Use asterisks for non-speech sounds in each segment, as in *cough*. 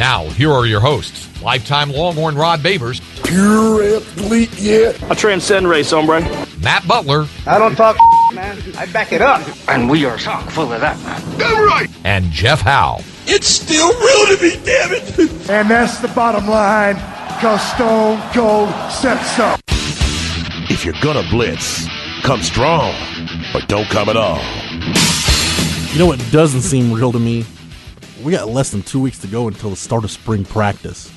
Now, here are your hosts, lifetime Longhorn Rod Babers, Pure athlete, yeah. I transcend race, hombre. Matt Butler, I don't talk, *laughs* man. I back it up. And we are chock full of that, man. Damn right. and Jeff Howe. It's still real to me, damn it. And that's the bottom line, because Stone Cold said so. If you're gonna blitz, come strong, but don't come at all. You know what doesn't seem real to me? We got less than two weeks to go until the start of spring practice.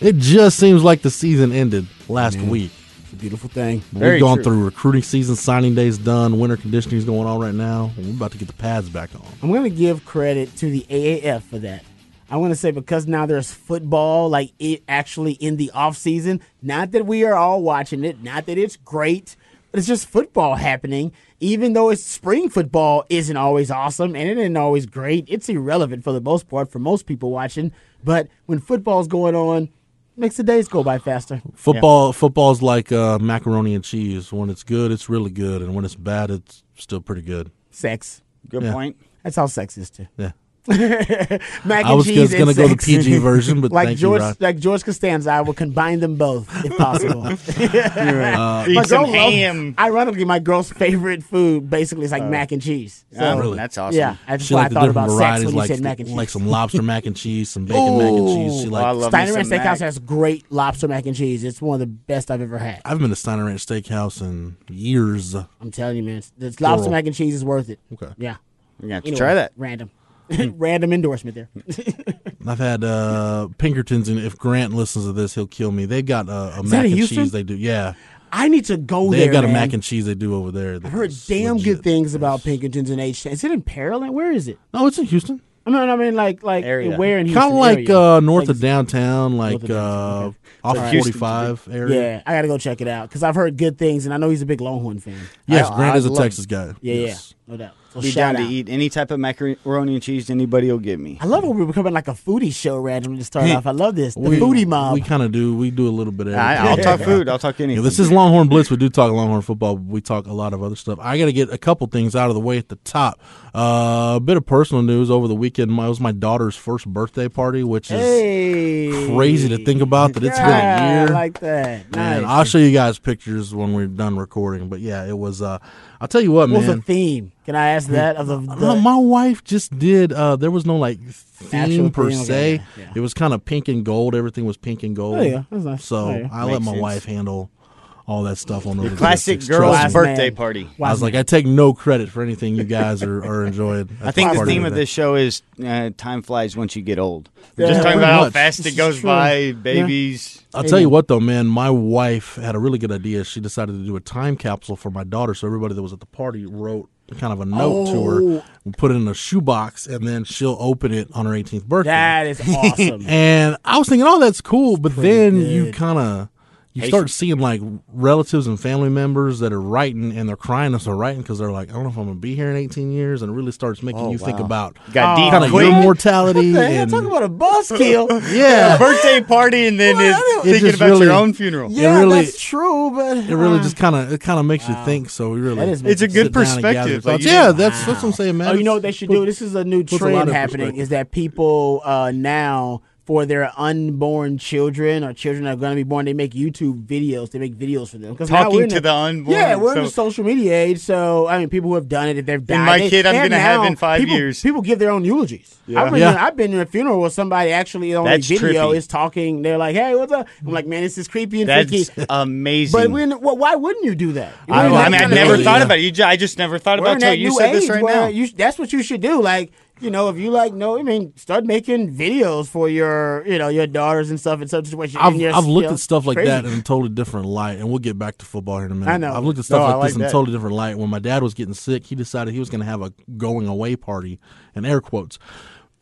It just seems like the season ended last week. It's a beautiful thing. We've gone through recruiting season, signing days done, winter conditioning is going on right now. We're about to get the pads back on. I'm going to give credit to the AAF for that. I want to say because now there's football, like it actually in the off season. Not that we are all watching it, not that it's great, but it's just football happening. Even though it's spring football isn't always awesome and it isn't always great, it's irrelevant for the most part for most people watching. But when football's going on, makes the days go by faster. Football, football's like uh, macaroni and cheese. When it's good, it's really good, and when it's bad, it's still pretty good. Sex. Good Yeah. point. That's how sex is too. Yeah. Mac I and was cheese just and gonna go the. PG version, but *laughs* like thank you, George, like George Costanza, I will combine them both if possible. *laughs* *laughs* Uh, Eat My some girl loves- ham. ironically, my girl's favorite food basically is like mac and cheese. So, Oh, Really? That's awesome. yeah, that's She why I like the thought different about sex varieties, when you said mac and cheese. like some lobster mac and cheese, some bacon mac and cheese. She Ooh. like I Steiner Ranch Steakhouse mac. has great lobster mac and cheese. It's one of the best I've ever had. I haven't been to Steiner Ranch Steakhouse in years. I'm telling you, man, this lobster mac and cheese is worth it. Okay. Yeah, We're gonna have to Anyway, try that. Random, *laughs* random endorsement there. *laughs* I've had uh, Pinkertons, and if Grant listens to this, he'll kill me. They've got a, a mac in and Houston? cheese they do. Yeah, I need to go there. they've there. got a mac and cheese they do over there. I heard damn legit. good things about Pinkertons in H. Is it in Pearland? Where is it? No, it's in Houston. I mean, I mean, like, like Area. where in Houston? Kind of like uh, north Like, of downtown, like of uh, okay. off So of 45 area. Yeah, I got to go check it out because I've heard good things, and I know he's a big Longhorn fan. Yes, I- Grant I is a love- Texas guy. Yeah, yes. yeah, no doubt. So Be down out. to eat any type of macaroni and cheese anybody will give me. I love when we're becoming like a foodie show randomly to start off. I love this. The We, foodie mob. We kind of do. We do a little bit of I, everything. I'll talk food. I'll talk anything. Yeah, this is Longhorn Blitz. We do talk Longhorn football. But we talk a lot of other stuff. I got to get a couple things out of the way at the top. Uh, a bit of personal news over the weekend. My, it was my daughter's first birthday party, which is hey, crazy to think about that it's been a year. I like that. Man, Nice. I'll show you guys pictures when we're done recording. But yeah, it was. Uh, I'll tell you what, what was man. the theme? Can I ask that of the? No, *laughs* the my wife just did. Uh, there was no like theme per theme, okay, se. yeah, yeah. It was kind of pink and gold. Everything was pink and gold. Oh, yeah, that's nice. So Oh, yeah. I let my sense. wife handle all that stuff on the classic girl's Trust me. Birthday man. party. I was like, I take no credit for anything you guys are, are enjoying. at I think the party theme of today. this show is uh, time flies once you get old. We're Yeah, just talking pretty about how much. fast it goes by, babies. I'll tell you what, though, man. My wife had a really good idea. She decided to do a time capsule for my daughter, so everybody that was at the party wrote kind of a note to her, Oh. and put it in a shoebox, and then she'll open it on her 18th birthday. that is *laughs* awesome. And I was thinking, oh, that's cool. But then you kind of you start seeing like relatives and family members that are writing and they're crying as they're writing because they're like, I don't know if I'm gonna be here in 18 years, and it really starts making you think about Got deep kind of your mortality What the hell? and Talk about a bus kill, *laughs* yeah. birthday party and then Well, is thinking about really- your own funeral. yeah, really- that's true, but It really uh, just kind of it kind of makes you think. So we really It's a good down and gather perspective. Like, yeah, didn't- that's that's what I'm saying, man. Oh, you know what they should put- do? This is a new puts a trend happening. Is that people uh, now for their unborn children or children that are going to be born, they make YouTube videos. They make videos for them. Talking to the unborn, Yeah, we're in the social media age. So I mean, people who have done it, if they've died, my they- kid I'm going to have in five people- years. People give their own eulogies. I've, been Yeah. in, I've been in a funeral where somebody actually on That's a video trippy. is talking. They're like, "Hey, what's up?" I'm like, "Man, this is creepy and That's freaky." amazing. But when, well, why wouldn't you do that? I, in I mean, I never thought about it. You I just never thought We're about it you said this right now. You, that's what you should do. Like, you know, if you like, no, I mean, start making videos for your, you know, your daughters and stuff in some situation. I've, and your- I've you looked know, at stuff like crazy. that in a totally different light, and we'll get back to football here in a minute. I know. I've looked at stuff No, I like this like in a totally different light. When my dad was getting sick, he decided he was going to have a going away party, in air quotes.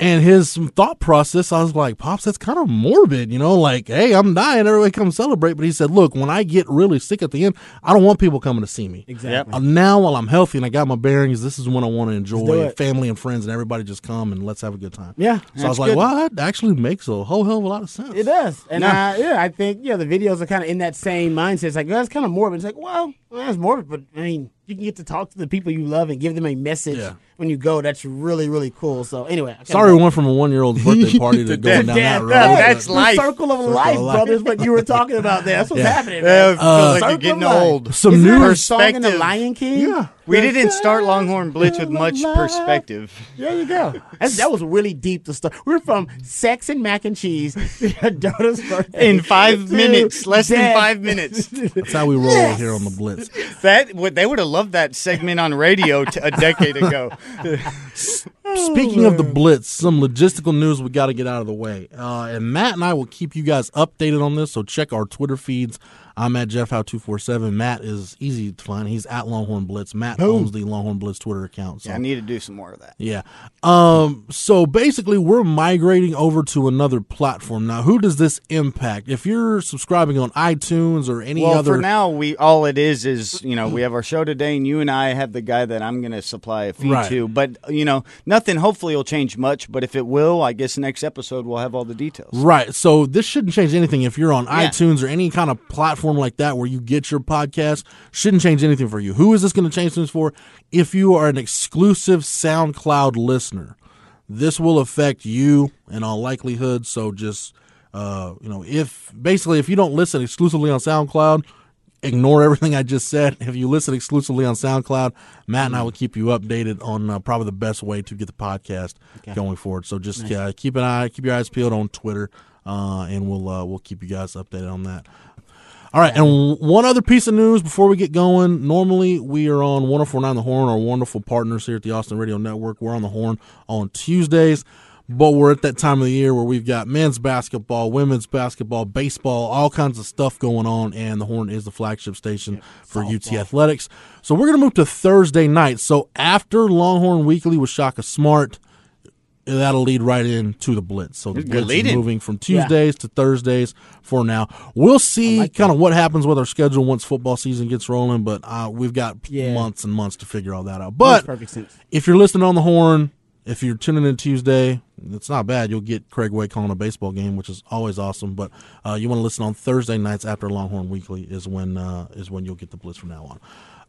And his thought process, I was like, Pops, that's kind of morbid, you know, like, hey, I'm dying, everybody come celebrate. But he said, look, when I get really sick at the end, I don't want people coming to see me. Exactly. Uh, now, while I'm healthy and I got my bearings, this is when I want to enjoy family and friends and everybody just come and let's have a good time. Yeah, So I was like, good. well, that actually makes a whole hell of a lot of sense. It does, and No. uh, yeah, I think yeah, the videos are kind of in that same mindset. It's like well, that's kind of morbid. It's like, well, well, that's morbid, but I mean, you can get to talk to the people you love and give them a message Yeah. when you go. That's really really cool. So anyway, I Sorry, we went from a one year old's *laughs* birthday party to *laughs* going down Yeah, that road. that- That's the life. circle of Circle life, of life. brothers. What you were talking about there. That's what's Yeah. happening. Yeah, Man. Uh, I feel like you're getting of life. old. Some Isn't new there a song in the. Lion King? Yeah. We didn't start Longhorn Blitz with much perspective. There you go. That's, that was really deep to start. We're from sex and mac and cheese. *laughs* Daughter's birthday. In five minutes, less than death. five minutes. That's how we roll Yes. here on the Blitz. That would they would have loved that segment on radio t- a decade ago. *laughs* Speaking of the Blitz, some logistical news we got to get out of the way. Uh, and Matt and I will keep you guys updated on this, so check our Twitter feeds. I'm at Jeff Howe two four seven. Matt is easy to find. He's at Longhorn Blitz. Matt owns the Longhorn Blitz Twitter account. So. Yeah, I need to do some more of that. Yeah. Um, so basically, we're migrating over to another platform. Now, who does this impact? If you're subscribing on iTunes or any Well, other. for now, we all it is is you know we have our show today, and you and I have the guy that I'm going to supply a feed Right. to. But you know, nothing. Hopefully, will change much. But if it will, I guess next episode we'll have all the details. Right. So this shouldn't change anything if you're on Yeah. iTunes or any kind of platform like that where you get your podcast. Shouldn't change anything for you. Who is this going to change things for? If you are an exclusive SoundCloud listener, this will affect you in all likelihood. So just uh, you know, if basically if you don't listen exclusively on SoundCloud, ignore everything I just said. If you listen exclusively on SoundCloud, Matt and I will keep you updated on uh, probably the best way to get the podcast going forward. So just uh, keep an eye, keep your eyes peeled on Twitter, uh, and we'll uh, we'll keep you guys updated on that. All right, and one other piece of news before we get going. Normally, we are on 1049 The Horn, our wonderful partners here at the Austin Radio Network. We're on The Horn on Tuesdays, but we're at that time of the year where we've got men's basketball, women's basketball, baseball, all kinds of stuff going on, and The Horn is the flagship station for UT Athletics. So we're going to move to Thursday night. So after Longhorn Weekly with Shaka Smart, that'll lead right into the blitz. So the Good blitz is moving from Tuesdays to Thursdays for now. We'll see kind of what happens with our schedule once football season gets rolling, but uh, we've got Yeah. months and months to figure all that out. But if you're listening on the horn, if you're tuning in Tuesday, it's not bad. You'll get Craig Way calling a baseball game, which is always awesome. But uh, you want to listen on Thursday nights after Longhorn Weekly is when uh, is when you'll get the blitz from now on.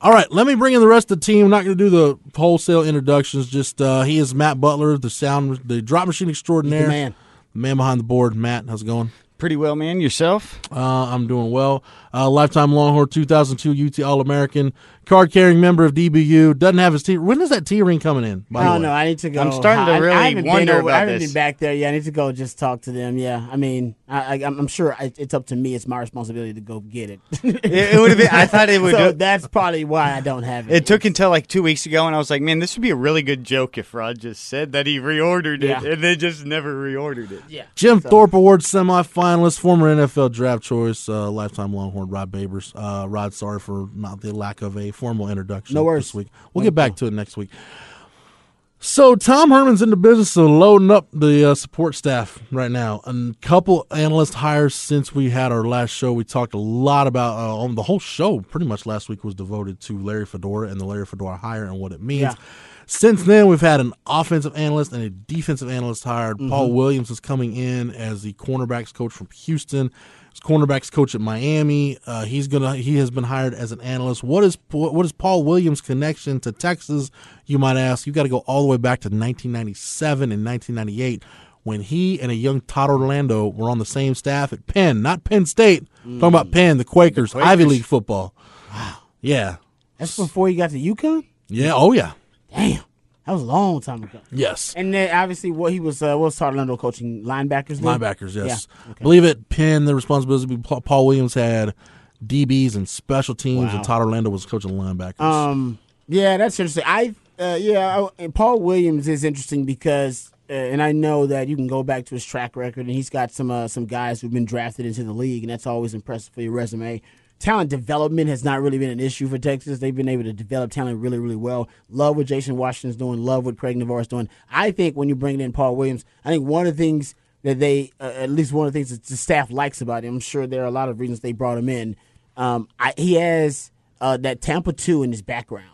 All right, let me bring in the rest of the team. I'm not going to do the wholesale introductions. Just uh, he is Matt Butler, the sound, the drop machine extraordinaire, man. the man behind the board. Matt, how's it going? Pretty well, man. Yourself? Uh, I'm doing well. Uh, lifetime Longhorn 2002 UT All American, card carrying member of DBU. Doesn't have his T. When is that T ring coming in? By I the don't way? know. I need to go. I'm starting to I- I really haven't wonder over- about I haven't this. been back there. Yeah, I need to go just talk to them. Yeah, I mean, I, I, I'm I'm sure I, it's up to me. It's my responsibility to go get it. It, it would have been. I thought it would. *laughs* so do- that's probably why I don't have it. it took until like two weeks ago, and I was like, "Man, this would be a really good joke if Rod just said that he reordered it, Yeah. and then just never reordered it." Yeah. Jim Thorpe Award semifinalist, former NFL draft choice, uh, lifetime Longhorn Rod Babers. Uh, Rod, sorry for not the lack of a formal introduction No worries. this week. We'll get back to it next week. So Tom Herman's in the business of loading up the uh, support staff right now. A couple analyst hires since we had our last show. We talked a lot about uh, on the whole show. Pretty much last week was devoted to Larry Fedora and the Larry Fedora hire and what it means. Yeah. Since then, we've had an offensive analyst and a defensive analyst hired. Mm-hmm. Paul Williams is coming in as the cornerbacks coach from Houston. Cornerbacks coach at Miami. Uh, he's gonna. He has been hired as an analyst. What is what is Paul Williams' connection to Texas? You might ask. You got to go all the way back to 1997 and 1998 when he and a young Todd Orlando were on the same staff at Penn, not Penn State. Talking about Penn, the Quakers, Ivy League football. Wow. Yeah. That's before you got to UConn. Yeah. Oh yeah. Damn, that was a long time ago. Yes. And then obviously, what he was, uh, what was Todd Orlando coaching linebackers? then? Linebackers, yes. Yeah. Okay. believe it. Penn, the responsibility. Paul Williams had DBs and special teams, Wow. and Todd Orlando was coaching linebackers. Um, yeah, that's interesting. I, uh, yeah, I, and Paul Williams is interesting because, uh, and I know that you can go back to his track record, and he's got some uh, some guys who've been drafted into the league, and that's always impressive for your resume talent development has not really been an issue for Texas. They've been able to develop talent really, really well. Love what Jason Washington's doing. Love what Craig Naivar's doing. I think when you bring in Paul Williams, I think one of the things that they, uh, at least one of the things that the staff likes about him, I'm sure there are a lot of reasons they brought him in. Um, I, he has uh, that Tampa 2 in his background.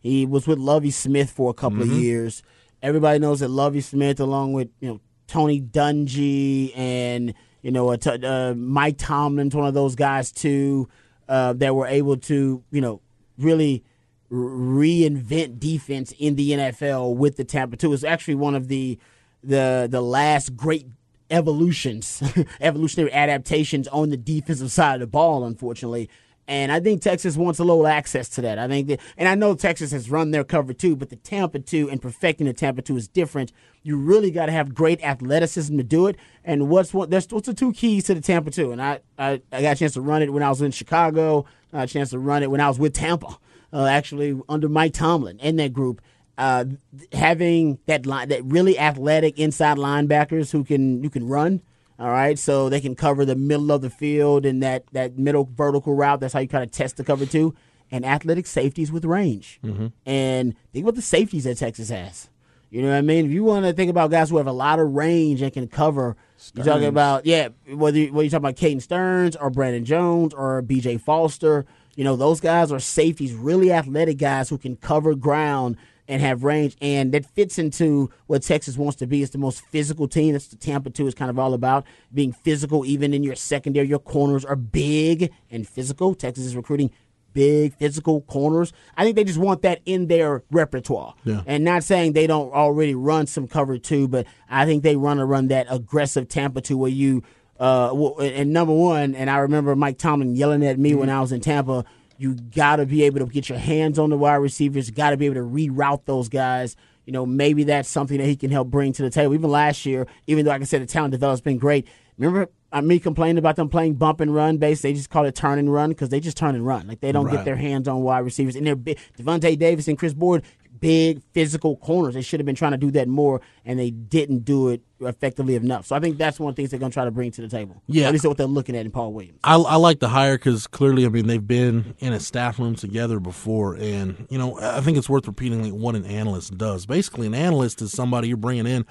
He was with Lovie Smith for a couple of years. Everybody knows that Lovie Smith, along with you know Tony Dungy and you know uh, t- uh, Mike Tomlin's one of those guys too, uh, that were able to you know really reinvent defense in the NFL with the Tampa Two. It's actually one of the the the last great evolutions, *laughs* evolutionary adaptations on the defensive side of the ball, unfortunately. And I think Texas wants a little access to that. I think that, and I know Texas has run their cover too, but the Tampa two and perfecting the Tampa two is different. You really got to have great athleticism to do it. And what's what? There's what's the two keys to the Tampa two? And I, I I got a chance to run it when I was in Chicago. A chance to run it when I was with Tampa, uh, actually under Mike Tomlin in that group. Uh, having that line, that really athletic inside linebackers who can you can run. All right, so they can cover the middle of the field and that that middle vertical route. That's how you kind of test the cover too. And athletic safeties with range. Mm-hmm. And think about the safeties that Texas has. You know what I mean? If you want to think about guys who have a lot of range and can cover, you're talking about yeah. Whether you, whether you're talking about Caden Sterns or Brandon Jones or B.J. Foster, you know those guys are safeties, really athletic guys who can cover ground and have range, and that fits into what Texas wants to be. It's the most physical team. That's the Tampa two is kind of all about being physical. Even in your secondary, your corners are big and physical. Texas is recruiting big physical corners. I think they just want that in their repertoire. Yeah. And not saying they don't already run some cover two, but I think they run to run that aggressive Tampa two where you uh and number one, and I remember Mike Tomlin yelling at me when I was in Tampa. You got to be able to get your hands on the wide receivers. Got to be able to reroute those guys. You know, maybe that's something that he can help bring to the table. Even last year, even though like I said, the talent development's been great. Remember uh, me complaining about them playing bump and run base? They just call it turn and run because they just turn and run. Like they don't Right. get their hands on wide receivers. And they're big. Davante Davis and Kris Boyd, big physical corners. They should have been trying to do that more, and they didn't do it effectively enough. So I think that's one of the things they're going to try to bring to the table. Yeah. At least what they're looking at in Paul Williams. I, I like the hire because clearly, I mean, they've been in a staff room together before, and you know, I think it's worth repeating what an analyst does. Basically, an analyst is somebody you're bringing in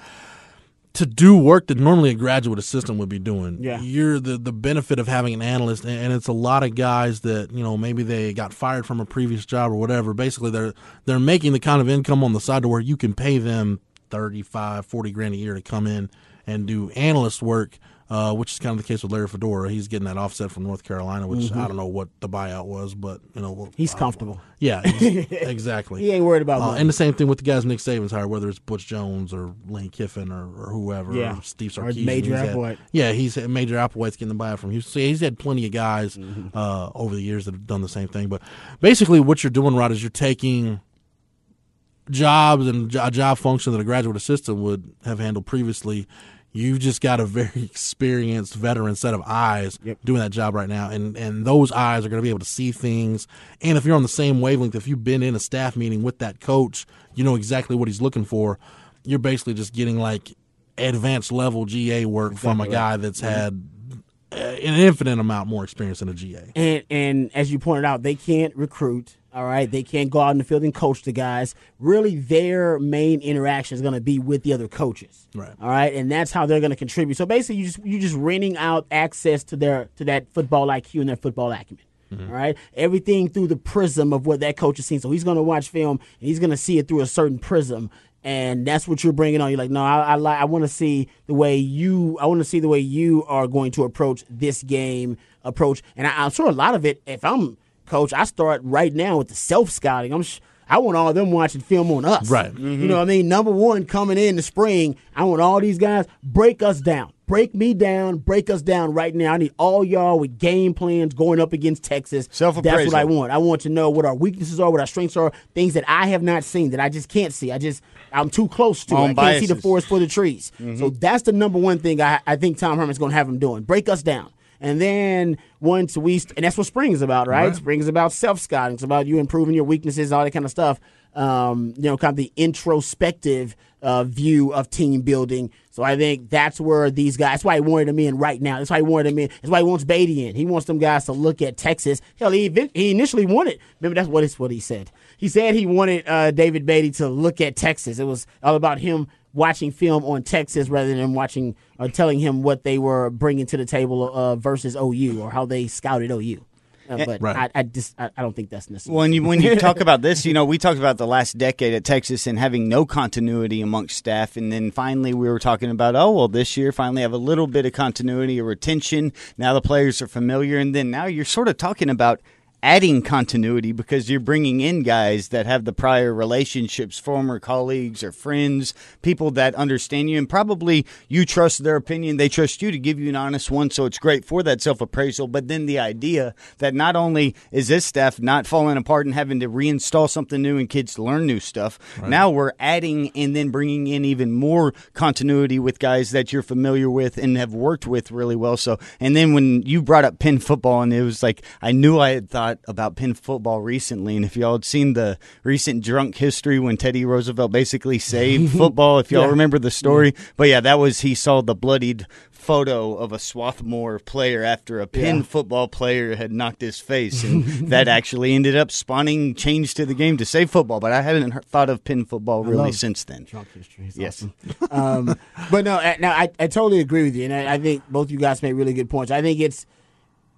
to do work that normally a graduate assistant would be doing. Yeah. you're the the benefit of having an analyst, and, and it's a lot of guys that you know maybe they got fired from a previous job or whatever. Basically, they're they're making the kind of income on the side to where you can pay them 35, 40 grand a year to come in and do analyst work uh, which is kind of the case with Larry Fedora. He's getting that offset from North Carolina, which I don't know what the buyout was, but you know we'll- He's comfortable. Yeah, he's- *laughs* exactly. He ain't worried about Uh, and the same thing with the guys Nick Saban's hired, whether it's Butch Jones or Lane Kiffin or, or whoever, Yeah. or Steve Or Major He's had- Applewhite. yeah, he's had Major Applewhite's getting the buyout from Houston. So he's had plenty of guys Mm-hmm. uh, over the years that have done the same thing. But basically, what you're doing, Rod, is you're taking jobs and a job function that a graduate assistant would have handled previously. You've just got a very *laughs* experienced veteran set of eyes doing that job right now, and and those eyes are going to be able to see things. And if you're on the same wavelength, if you've been in a staff meeting with that coach, you know exactly what he's looking for. You're basically just getting like advanced level GA work from a guy that's had uh, an infinite amount more experience than a GA. And and as you pointed out, they can't recruit. All right, they can't go out in the field and coach the guys. Really, their main interaction is going to be with the other coaches. Right. All right, and that's how they're going to contribute. So basically, you just you just renting out access to their to that football IQ and their football acumen. Mm-hmm. All right, everything through the prism of what that coach has seen. So he's going to watch film and he's going to see it through a certain prism, and that's what you're bringing on. You're like, no, I, I like, I want to see the way you, I want to see the way you are going to approach this game, approach, and I, I'm sure a lot of it. If I'm coach, I start right now with the self scouting. I'm. Sh- I want all of them watching film on us. Right. You mm-hmm. know what I mean? Number one, coming in the spring, I want all these guys break us down. Break me down, break us down right now. I need all y'all with game plans going up against Texas. Self-appraisal. That's what I want. I want to know what our weaknesses are, what our strengths are, things that I have not seen that I just can't see. I just I'm too close to. Own I can't see the forest for the trees. So mm-hmm. that's the number one thing I, I think Tom Herman's going to have him doing. Break us down. And then once we, and that's what spring is about, right? Right. Spring is about self scouting. It's about you improving your weaknesses, all that kind of stuff. Um, you know, kind of the introspective uh, view of team building. So I think that's where these guys. That's why he wanted them in right now. That's why he wanted them in. That's why he wants Beatty in. He wants them guys to look at Texas. Hell, he he initially wanted. Remember, that's what it's what he said. He said he wanted uh, David Beatty to look at Texas. It was all about him watching film on Texas rather than watching or telling him what they were bringing to the table uh, versus OU or how they scouted OU. Uh, but Right. I, I just I, I don't think that's necessary. When you when you *laughs* talk about this, you know, we talked about the last decade at Texas and having no continuity amongst staff, and then finally we were talking about, oh well, this year finally have a little bit of continuity or retention. Now the players are familiar, and then now you're sort of talking about adding continuity because you're bringing in guys that have the prior relationships, former colleagues or friends, people that understand you, and probably you trust their opinion, they trust you to give you an honest one. So it's great for that self appraisal. But then the idea that not only is this staff not falling apart and having to reinstall something new and kids learn new stuff, now we're adding and then bringing in even more continuity with guys that you're familiar with and have worked with really well. So, and then when you brought up Penn football, and it was like I knew I had thought about Penn football recently, and if y'all had seen the recent drunk history when Teddy Roosevelt basically saved *laughs* football, if y'all Yeah. remember the story, but yeah, that was he saw the bloodied photo of a Swarthmore player after a Penn Yeah. football player had knocked his face, and *laughs* that actually ended up spawning change to the game to save football. But I hadn't thought of Penn football really since then. drunk history. It's Yes. awesome. um, but no, uh, no, I, I totally agree with you, and I, I think both you guys made really good points. I think it's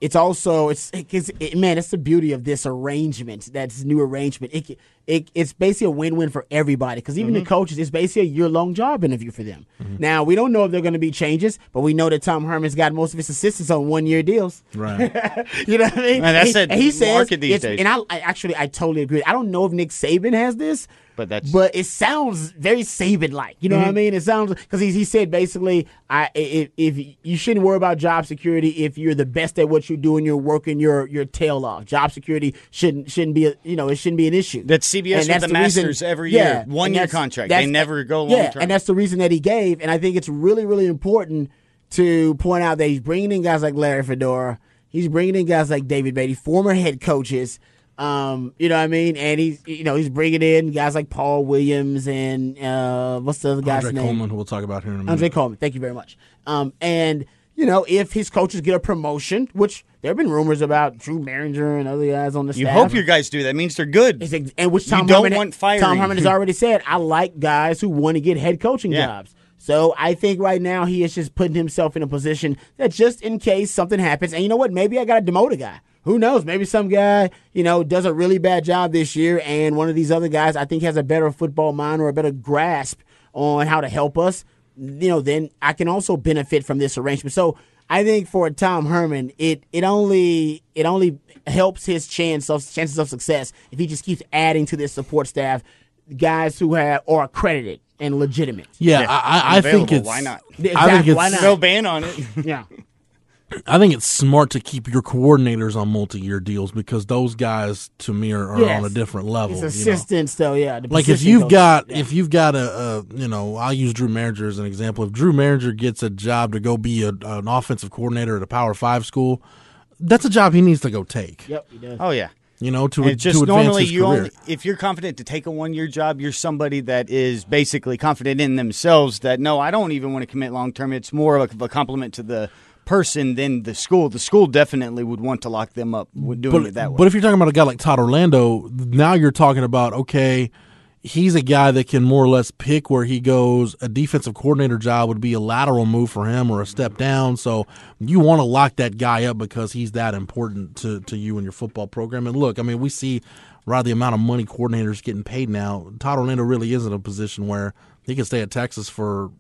it's also it's, it's it, man, it's the beauty of this arrangement. That's new arrangement. It, it it's basically a win win for everybody because even the coaches, it's basically a year long job interview for them. Now we don't know if there are going to be changes, but we know that Tom Herman's got most of his assistants on one year deals. Right. *laughs* you know what I mean? Man, that's he, the and he says, these it's- days. And I, I actually I totally agree. I don't know if Nick Saban has this, But that's- but it sounds very Saban like. You know Mm-hmm. what I mean? It sounds because he, he said basically, I if, if you shouldn't worry about job security if you're the best at what you're doing, you're working your your tail off. Job security shouldn't shouldn't be a, you know it shouldn't be an issue. That's CBS with the reason- Masters every year. and One-year contract. They never go Yeah, long-term. and that's the reason that he gave. And I think it's really really important to point out that he's bringing in guys like Larry Fedora. He's bringing in guys like David Beatty, former head coaches. Um, you know what I mean? And he's you know he's bringing in guys like Paul Williams and uh, what's the other guy's Andre name? Coleman, who we'll talk about here in a minute. Andre Coleman. Thank you very much. Um, and you know if his coaches get a promotion, which there have been rumors about Drew Mehringer and other guys on the You staff. You hope your guys do that. Means they're good. It's ex- and which You Tom don't Herman, want firing. Tom Herman has already said, I like guys who want to get head coaching Yeah. jobs. So I think right now he is just putting himself in a position that just in case something happens, and you know what, maybe I got to demote a guy. Who knows? Maybe some guy, you know, does a really bad job this year, and one of these other guys I think has a better football mind or a better grasp on how to help us. You know, then I can also benefit from this arrangement. So I think for Tom Herman, it it only it only helps his chance of chances of success if he just keeps adding to this support staff guys who have are accredited and legitimate. Yeah, I, I, I think Available. it's Why not? I think Exactly, it's why not? No ban on it. Yeah. *laughs* I think it's smart to keep your coordinators on multi-year deals because those guys, to me, are, are Yes. on a different level. His you know? though, yeah. the Like if you've coach. got Yeah. if you've got a, a you know I'll use Drew Mehringer as an example. If Drew Mehringer gets a job to go be a, an offensive coordinator at a Power Five school, that's a job he needs to go take. Yep, he does. Oh yeah. You know to And it's just to advance normally his you career. only if you're confident to take a one year job, you're somebody that is basically confident in themselves that no, I don't even want to commit long term. It's more of a, a compliment to the person than the school. The school definitely would want to lock them up with doing but, it that way. But if you're talking about a guy like Todd Orlando, now you're talking about okay, he's a guy that can more or less pick where he goes. A defensive coordinator job would be a lateral move for him or a step down. So you want to lock that guy up because he's that important to to you and your football program. And look, I mean, we see right the amount of money coordinators getting paid now. Todd Orlando really is in a position where he can stay at Texas for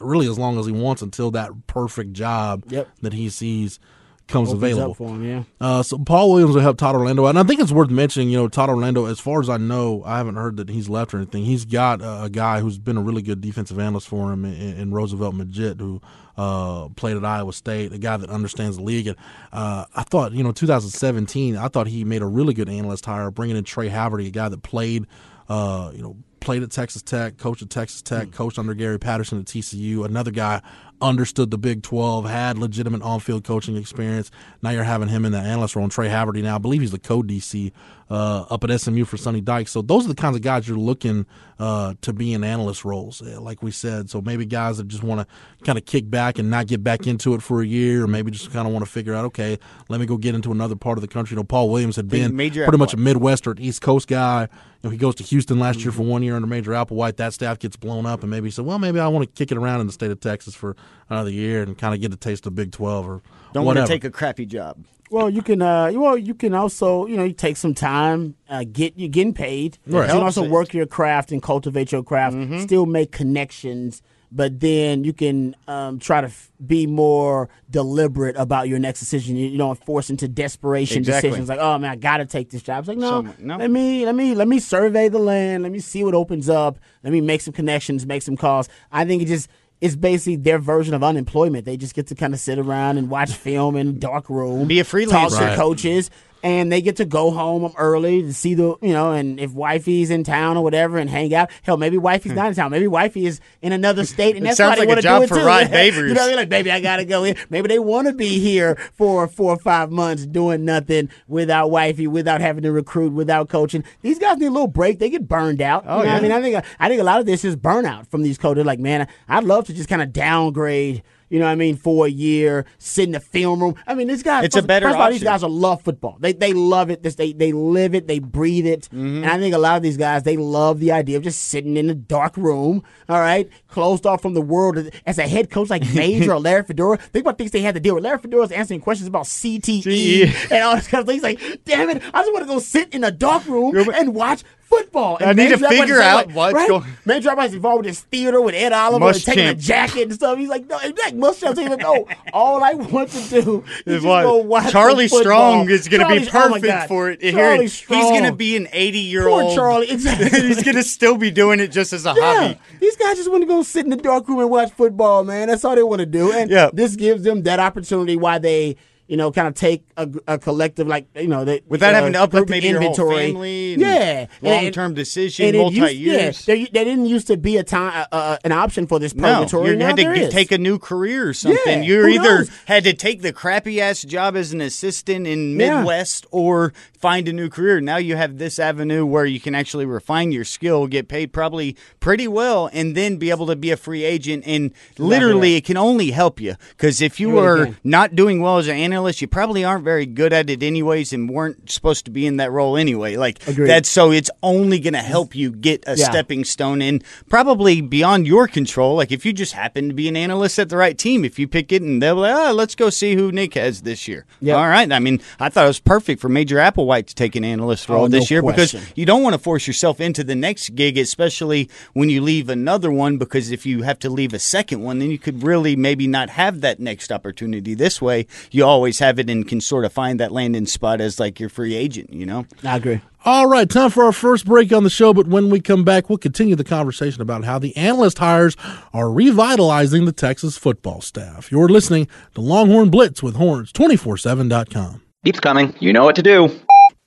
really as long as he wants until that perfect job Yep. that he sees comes Opens available. for him, yeah. Uh, so Paul Williams will help Todd Orlando, and I think it's worth mentioning. You know, Todd Orlando, as far as I know, I haven't heard that he's left or anything. He's got a, a guy who's been a really good defensive analyst for him in, in Roosevelt Maggitt, who uh, played at Iowa State, a guy that understands the league. And uh, I thought, you know, 2017, I thought he made a really good analyst hire, bringing in Trey Haverty, a guy that played, uh, you know. Played at Texas Tech, coached at Texas Tech, hmm. coached under Gary Patterson at TCU. Another guy understood the Big 12, had legitimate on field coaching experience. Now you're having him in the analyst role. And Trey Haverty now, I believe he's the co DC uh, up at SMU for Sonny Dykes. So those are the kinds of guys you're looking uh, to be in analyst roles, uh, like we said. So maybe guys that just want to kind of kick back and not get back into it for a year, or maybe just kind of want to figure out, okay, let me go get into another part of the country. You know, Paul Williams had been pretty much a. Midwest or East Coast guy. You know, he goes to Houston last year for one year under Major Applewhite. That staff gets blown up, and maybe he said, well, maybe I want to kick it around in the state of Texas for another year and kind of get a taste of Big 12 or Don't want to take a crappy job. Well, you can. Uh, well, you can also, you know, you take some time, uh, get you getting paid. Right. You can also work your craft and cultivate your craft. Mm-hmm. Still make connections, but then you can um, try to f- be more deliberate about your next decision. You, you don't force into desperation Exactly. decisions like, oh man, I got to take this job. It's like, no, Some- no. let me let me let me survey the land. Let me see what opens up. Let me make some connections, make some calls. I think it just. It's basically their version of unemployment. They just get to kind of sit around and watch film in dark room, Be a talk freelancer. to Right. coaches, and they get to go home early to see the you know, and if wifey's in town or whatever, and hang out. Hell, maybe wifey's not in town. Maybe wifey is in another *laughs* state, and Hmm. That's sounds why they like a want to job do it for too. Rod *laughs* you know, Babers. what I mean? like baby, I gotta go in. Maybe they want to be here for four or five months doing nothing without wifey, without having to recruit, without coaching. These guys need a little break. They get burned out. Oh, you know yeah. I mean, I think I think a lot of this is burnout from these coaches. Like, man, I'd love to just kind of downgrade. You know what I mean? For a year, sit in the film room. I mean, these guys. It's a better First of all, these guys are love football. They they love it. This they they live it. They breathe it. Mm-hmm. And I think a lot of these guys they love the idea of just sitting in a dark room. All right, closed off from the world. As a head coach like Major *laughs* or Larry Fedora, think about things they had to deal with. Larry Fedora's answering questions about CTE and all this kind of things. Like, damn it, I just want to go sit in a dark room and watch football. And I need to figure out way, what's right? going- Major Applewhite's involved with this theater with Ed Oliver and taking a jacket and stuff. He's like, no, that Muschamp. He's like, no, all I want to do *laughs* is just go watch Charlie. Strong is going to be oh perfect for it. Here, Charlie he's going to be an 80 year Poor old. Charlie. Exactly. *laughs* he's going to still be doing it just as a Yeah, hobby. these guys just want to go sit in the dark room and watch football, man. That's all they want to do, and Yeah. this gives them that opportunity. Why they, you know, kind of take a, a collective, like you know, they, Without uh, having to uproot maybe your whole inventory. family yeah, long-term decision, and it used- multi-years. Yeah, there, there didn't used to be a time, uh, uh, an option for this No, purgatory. you Now had to is. take a new career or something. Yeah, you either knows? had to take the crappy ass job as an assistant in Yeah. Midwest or find a new career. Now you have this avenue where you can actually refine your skill, get paid probably pretty well, and then be able to be a free agent. And literally, it can only help you because if you really are can. not doing well as an analyst, you probably aren't very good at it anyways, and weren't supposed to be in that role anyway. Like Agreed. that's so it's only going to help you get a Yeah. stepping stone in probably beyond your control. Like if you just happen to be an analyst at the right team, if you pick it and they'll be like, oh, let's go see who Nick has this year. Yep. All right. I mean, I thought it was perfect for Major Applewhite to take an analyst role Oh, no this year question. because you don't want to force yourself into the next gig, especially when you leave another one. Because if you have to leave a second one, then you could really maybe not have that next opportunity. This way, you always have it and can sort of find that landing spot as like your free agent. You know. I agree. All right, time for our first break on the show. But when we come back, we'll continue the conversation about how the analyst hires are revitalizing the Texas football staff. You're listening to Longhorn Blitz with Horns247.com. Keeps coming. You know what to do.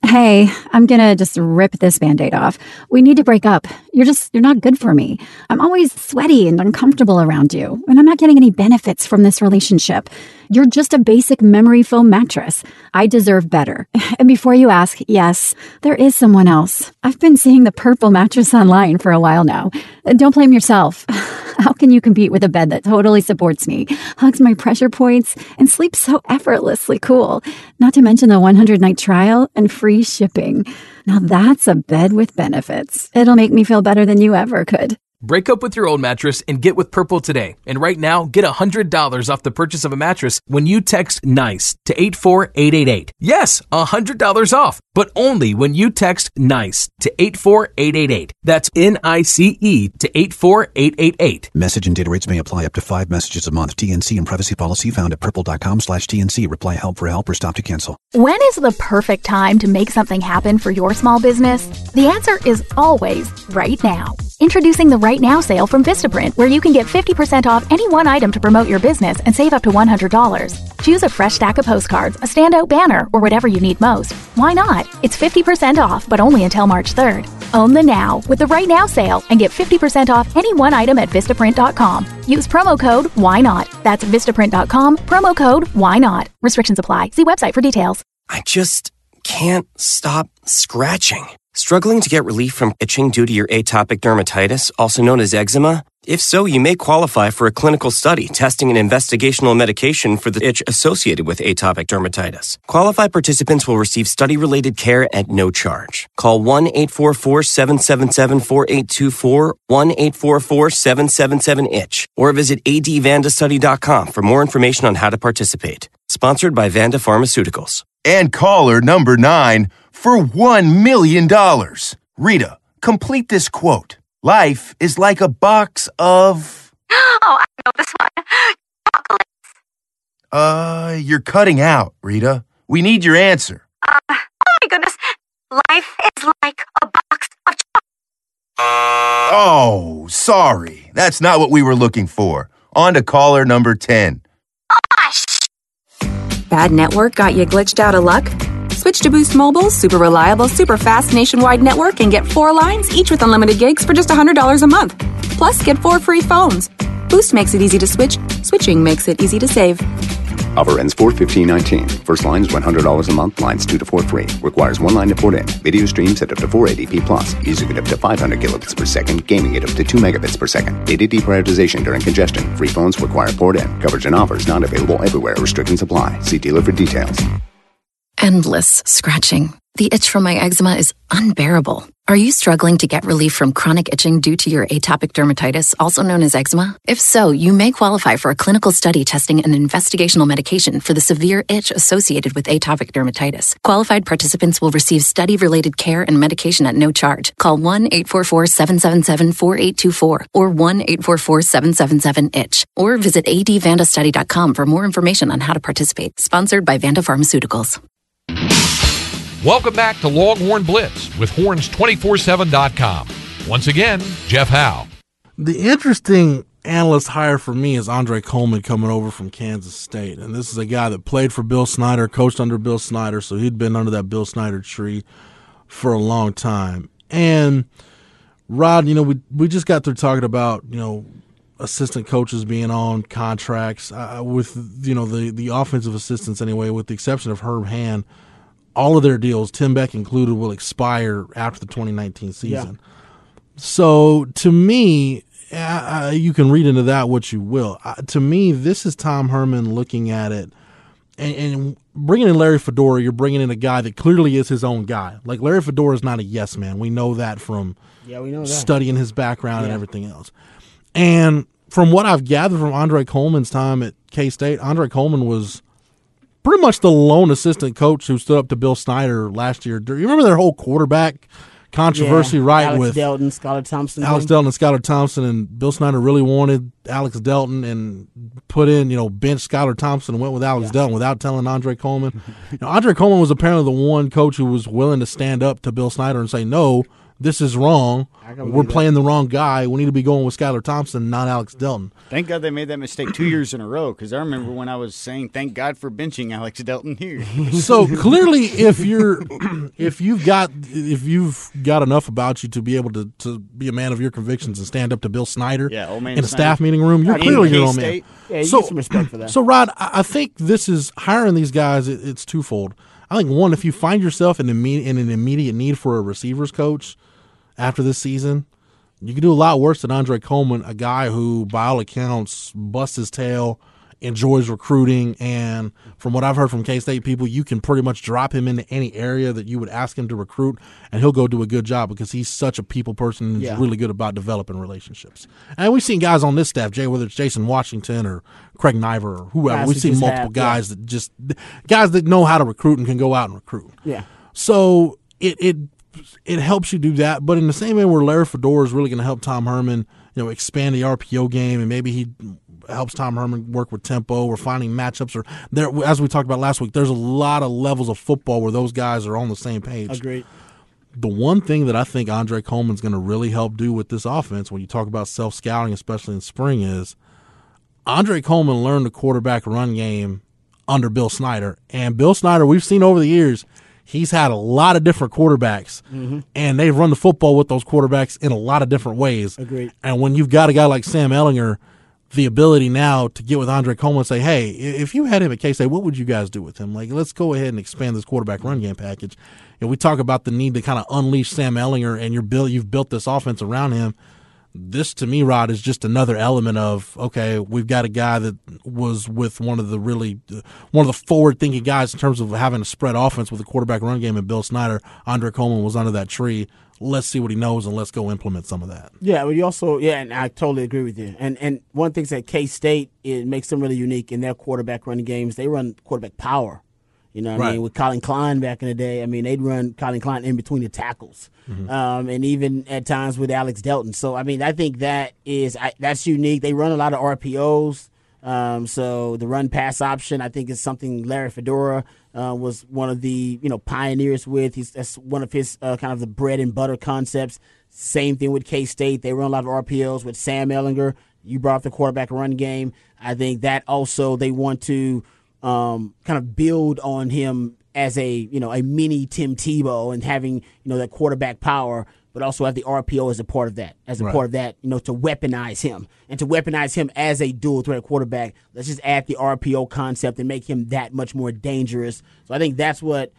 Hey, I'm gonna just rip this band aid off. We need to break up. You're just, you're not good for me. I'm always sweaty and uncomfortable around you, and I'm not getting any benefits from this relationship. You're just a basic memory foam mattress. I deserve better. *laughs* And before you ask, yes, there is someone else. I've been seeing the purple mattress online for a while now. Uh, Don't blame yourself. *laughs* How can you compete with a bed that totally supports me, hugs my pressure points, and sleeps so effortlessly cool? Not to mention the 100 night trial and free shipping. Now that's a bed with benefits. It'll make me feel better than you ever could. Break up with your old mattress and get with Purple today. And right now, get $100 off the purchase of a mattress when you text NICE to 84888. Yes, $100 off, but only when you text NICE to 84888. That's N I C E to 84888. Message and data rates may apply up to five messages a month. TNC and privacy policy found at purple.com slash TNC. Reply help for help or stop to cancel. When is the perfect time to make something happen for your small business? The answer is always right now. Introducing the Right Now sale from Vistaprint, where you can get 50% off any one item to promote your business and save up to $100. Choose a fresh stack of postcards, a standout banner, or whatever you need most. Why not? It's 50% off, but only until March 3rd. Own the now with the Right Now sale and get 50% off any one item at Vistaprint.com. Use promo code Why Not. That's Vistaprint.com, promo code Why Not. Restrictions apply. See website for details. I just can't stop scratching. Struggling to get relief from itching due to your atopic dermatitis, also known as eczema? If so, you may qualify for a clinical study testing an investigational medication for the itch associated with atopic dermatitis. Qualified participants will receive study related care at no charge. Call 1 844 777 4824, 1 844 777 ITCH, or visit advandastudy.com for more information on how to participate. Sponsored by Vanda Pharmaceuticals. And caller number nine for $1 million. Rita, complete this quote. Life is like a box of. *gasps* Oh, I know this one. Chocolate. Uh, you're cutting out, Rita. We need your answer. Uh, oh my goodness. Life is like a box of chocolate. Oh, sorry. That's not what we were looking for. On to caller number 10. Bad network got you glitched out of luck? Switch to Boost Mobile's super reliable, super fast nationwide network and get four lines, each with unlimited gigs for just $100 a month. Plus, get four free phones. Boost makes it easy to switch, switching makes it easy to save. Offer ends 41519. First line is $100 a month, lines 2 to 4 free. Requires one line to port in. Video streams at up to 480p plus. Music at up to 500 kilobits per second. Gaming at up to 2 megabits per second. Data deprioritization during congestion. Free phones require port in. Coverage and offers not available everywhere. Restrictions apply. See dealer for details. Endless scratching. The itch from my eczema is unbearable. Are you struggling to get relief from chronic itching due to your atopic dermatitis, also known as eczema? If so, you may qualify for a clinical study testing an investigational medication for the severe itch associated with atopic dermatitis. Qualified participants will receive study related care and medication at no charge. Call 1 844 777 4824 or 1 844 777 ITCH or visit advandastudy.com for more information on how to participate. Sponsored by Vanda Pharmaceuticals. Welcome back to Longhorn Blitz with horns247.com. Once again, Jeff Howe. The interesting analyst hire for me is Andre Coleman coming over from Kansas State. And this is a guy that played for Bill Snyder, coached under Bill Snyder, so he'd been under that Bill Snyder tree for a long time. And Rod, you know, we we just got through talking about, you know, assistant coaches being on contracts uh, with you know the the offensive assistants anyway with the exception of Herb Hand all of their deals, Tim Beck included, will expire after the 2019 season. Yeah. So to me, uh, you can read into that what you will. Uh, to me, this is Tom Herman looking at it and, and, bringing in Larry Fedora. You're bringing in a guy that clearly is his own guy. Like Larry Fedora is not a yes man. We know that from yeah, we know that. studying his background yeah. and everything else. And from what I've gathered from Andre Coleman's time at K State, Andre Coleman was pretty much the lone assistant coach who stood up to Bill Snyder last year. Do you remember their whole quarterback controversy, yeah, right? Alex with Delton, Skylar Thompson, Alex thing. Delton, and Skylar Thompson, and Bill Snyder really wanted Alex Delton and put in, you know, bench Skylar Thompson and went with Alex yeah. Delton without telling Andre Coleman. you know, Andre Coleman was apparently the one coach who was willing to stand up to Bill Snyder and say, "No, this is wrong. We're playing that. the wrong guy. We need to be going with Skylar Thompson, not Alex Delton. Thank God they made that mistake two years in a row because I remember when I was saying, "Thank God for benching Alex Delton here." *laughs* so clearly, if you're, *clears throat* if you've got, if you've got enough about you to be able to, to be a man of your convictions and stand up to Bill Snyder yeah, old man in a staff meeting room, you're clearly your own man. Yeah, you so, get some respect for that. So, Rod, I think this is hiring these guys. It, it's twofold. I think one, if you find yourself in, immediate, in an immediate need for a receivers coach after this season, you can do a lot worse than Andre Coleman, a guy who, by all accounts, busts his tail, enjoys recruiting, and from what I've heard from K State people, you can pretty much drop him into any area that you would ask him to recruit, and he'll go do a good job because he's such a people person and Yeah. he's really good about developing relationships. And we've seen guys on this staff, Jay, whether it's Jason Washington or Craig Naivar or whoever, Guys we've seen multiple have- yeah. guys that just guys that know how to recruit and can go out and recruit. Yeah. So it it it helps you do that, but in the same way where Larry Fedora is really going to help Tom Herman, you know, expand the RPO game, and maybe he helps Tom Herman work with tempo or finding matchups. Or there, as we talked about last week, there's a lot of levels of football where those guys are on the same page. Agreed. the one thing that I think Andre Coleman's going to really help do with this offense, when you talk about self scouting, especially in spring, is Andre Coleman learned the quarterback run game under Bill Snyder. And Bill Snyder, we've seen over the years, he's had a lot of different quarterbacks, Mhm. and they've run the football with those quarterbacks in a lot of different ways. Agreed. And when you've got a guy like Sam Ehlinger, the ability now to get with Andre Coleman and say, hey, if you had him at K State, what would you guys do with him? Like, let's go ahead and expand this quarterback run game package. And we talk about the need to kind of unleash Sam Ehlinger, and you're build, you've built this offense around him. This to me, Rod, is just another element of okay. We've got a guy that was with one of the really one of the forward thinking guys in terms of having a spread offense with a quarterback run game. And Bill Snyder, Andre Coleman was under that tree. Let's see what he knows and let's go implement some of that. Yeah, but you also yeah, and I totally agree with you. And and one thing that K State it makes them really unique in their quarterback running games. They run quarterback power. You know what I mean? With Collin Klein back in the day, I mean they'd run Collin Klein in between the tackles, Mhm. um, and even at times with Alex Delton. So I mean I think that is I, that's unique. They run a lot of RPOs. Um, so the run pass option, I think, is something Larry Fedora uh, was one of the you know pioneers with. He's that's one of his uh, kind of the bread and butter concepts. Same thing with K State. They run a lot of RPOs with Sam Ehlinger. You brought up the quarterback run game. I think that also they want to um, kind of build on him as a you know a mini Tim Tebow and having you know that quarterback power, but also have the RPO as a part of that, as a Right. part of that, you know, to weaponize him and to weaponize him as a dual threat quarterback. Let's just add the RPO concept and make him that much more dangerous. So I think that's what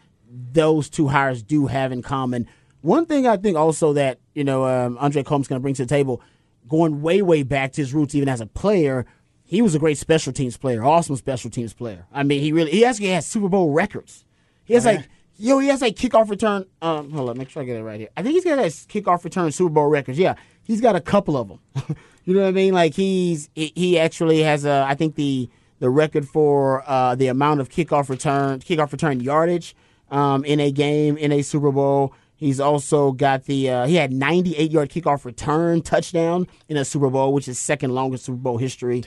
those two hires do have in common. One thing I think also that you know um, Andre Coleman's going to bring to the table, going way way back to his roots even as a player, he was a great special teams player, awesome special teams player. I mean, he really he actually has Super Bowl records. He has Oh, like yo, he has like kickoff return. Um, hold on, make sure I get it right here. I think he's got that kickoff return Super Bowl records. Yeah, he's got a couple of them. *laughs* you know what I mean? Like he's he, he actually has a I think the the record for uh, the amount of kickoff return kickoff return yardage um, in a game in a Super Bowl. He's also got the uh, he had 98 yard kickoff return touchdown in a Super Bowl, which is second longest Super Bowl history.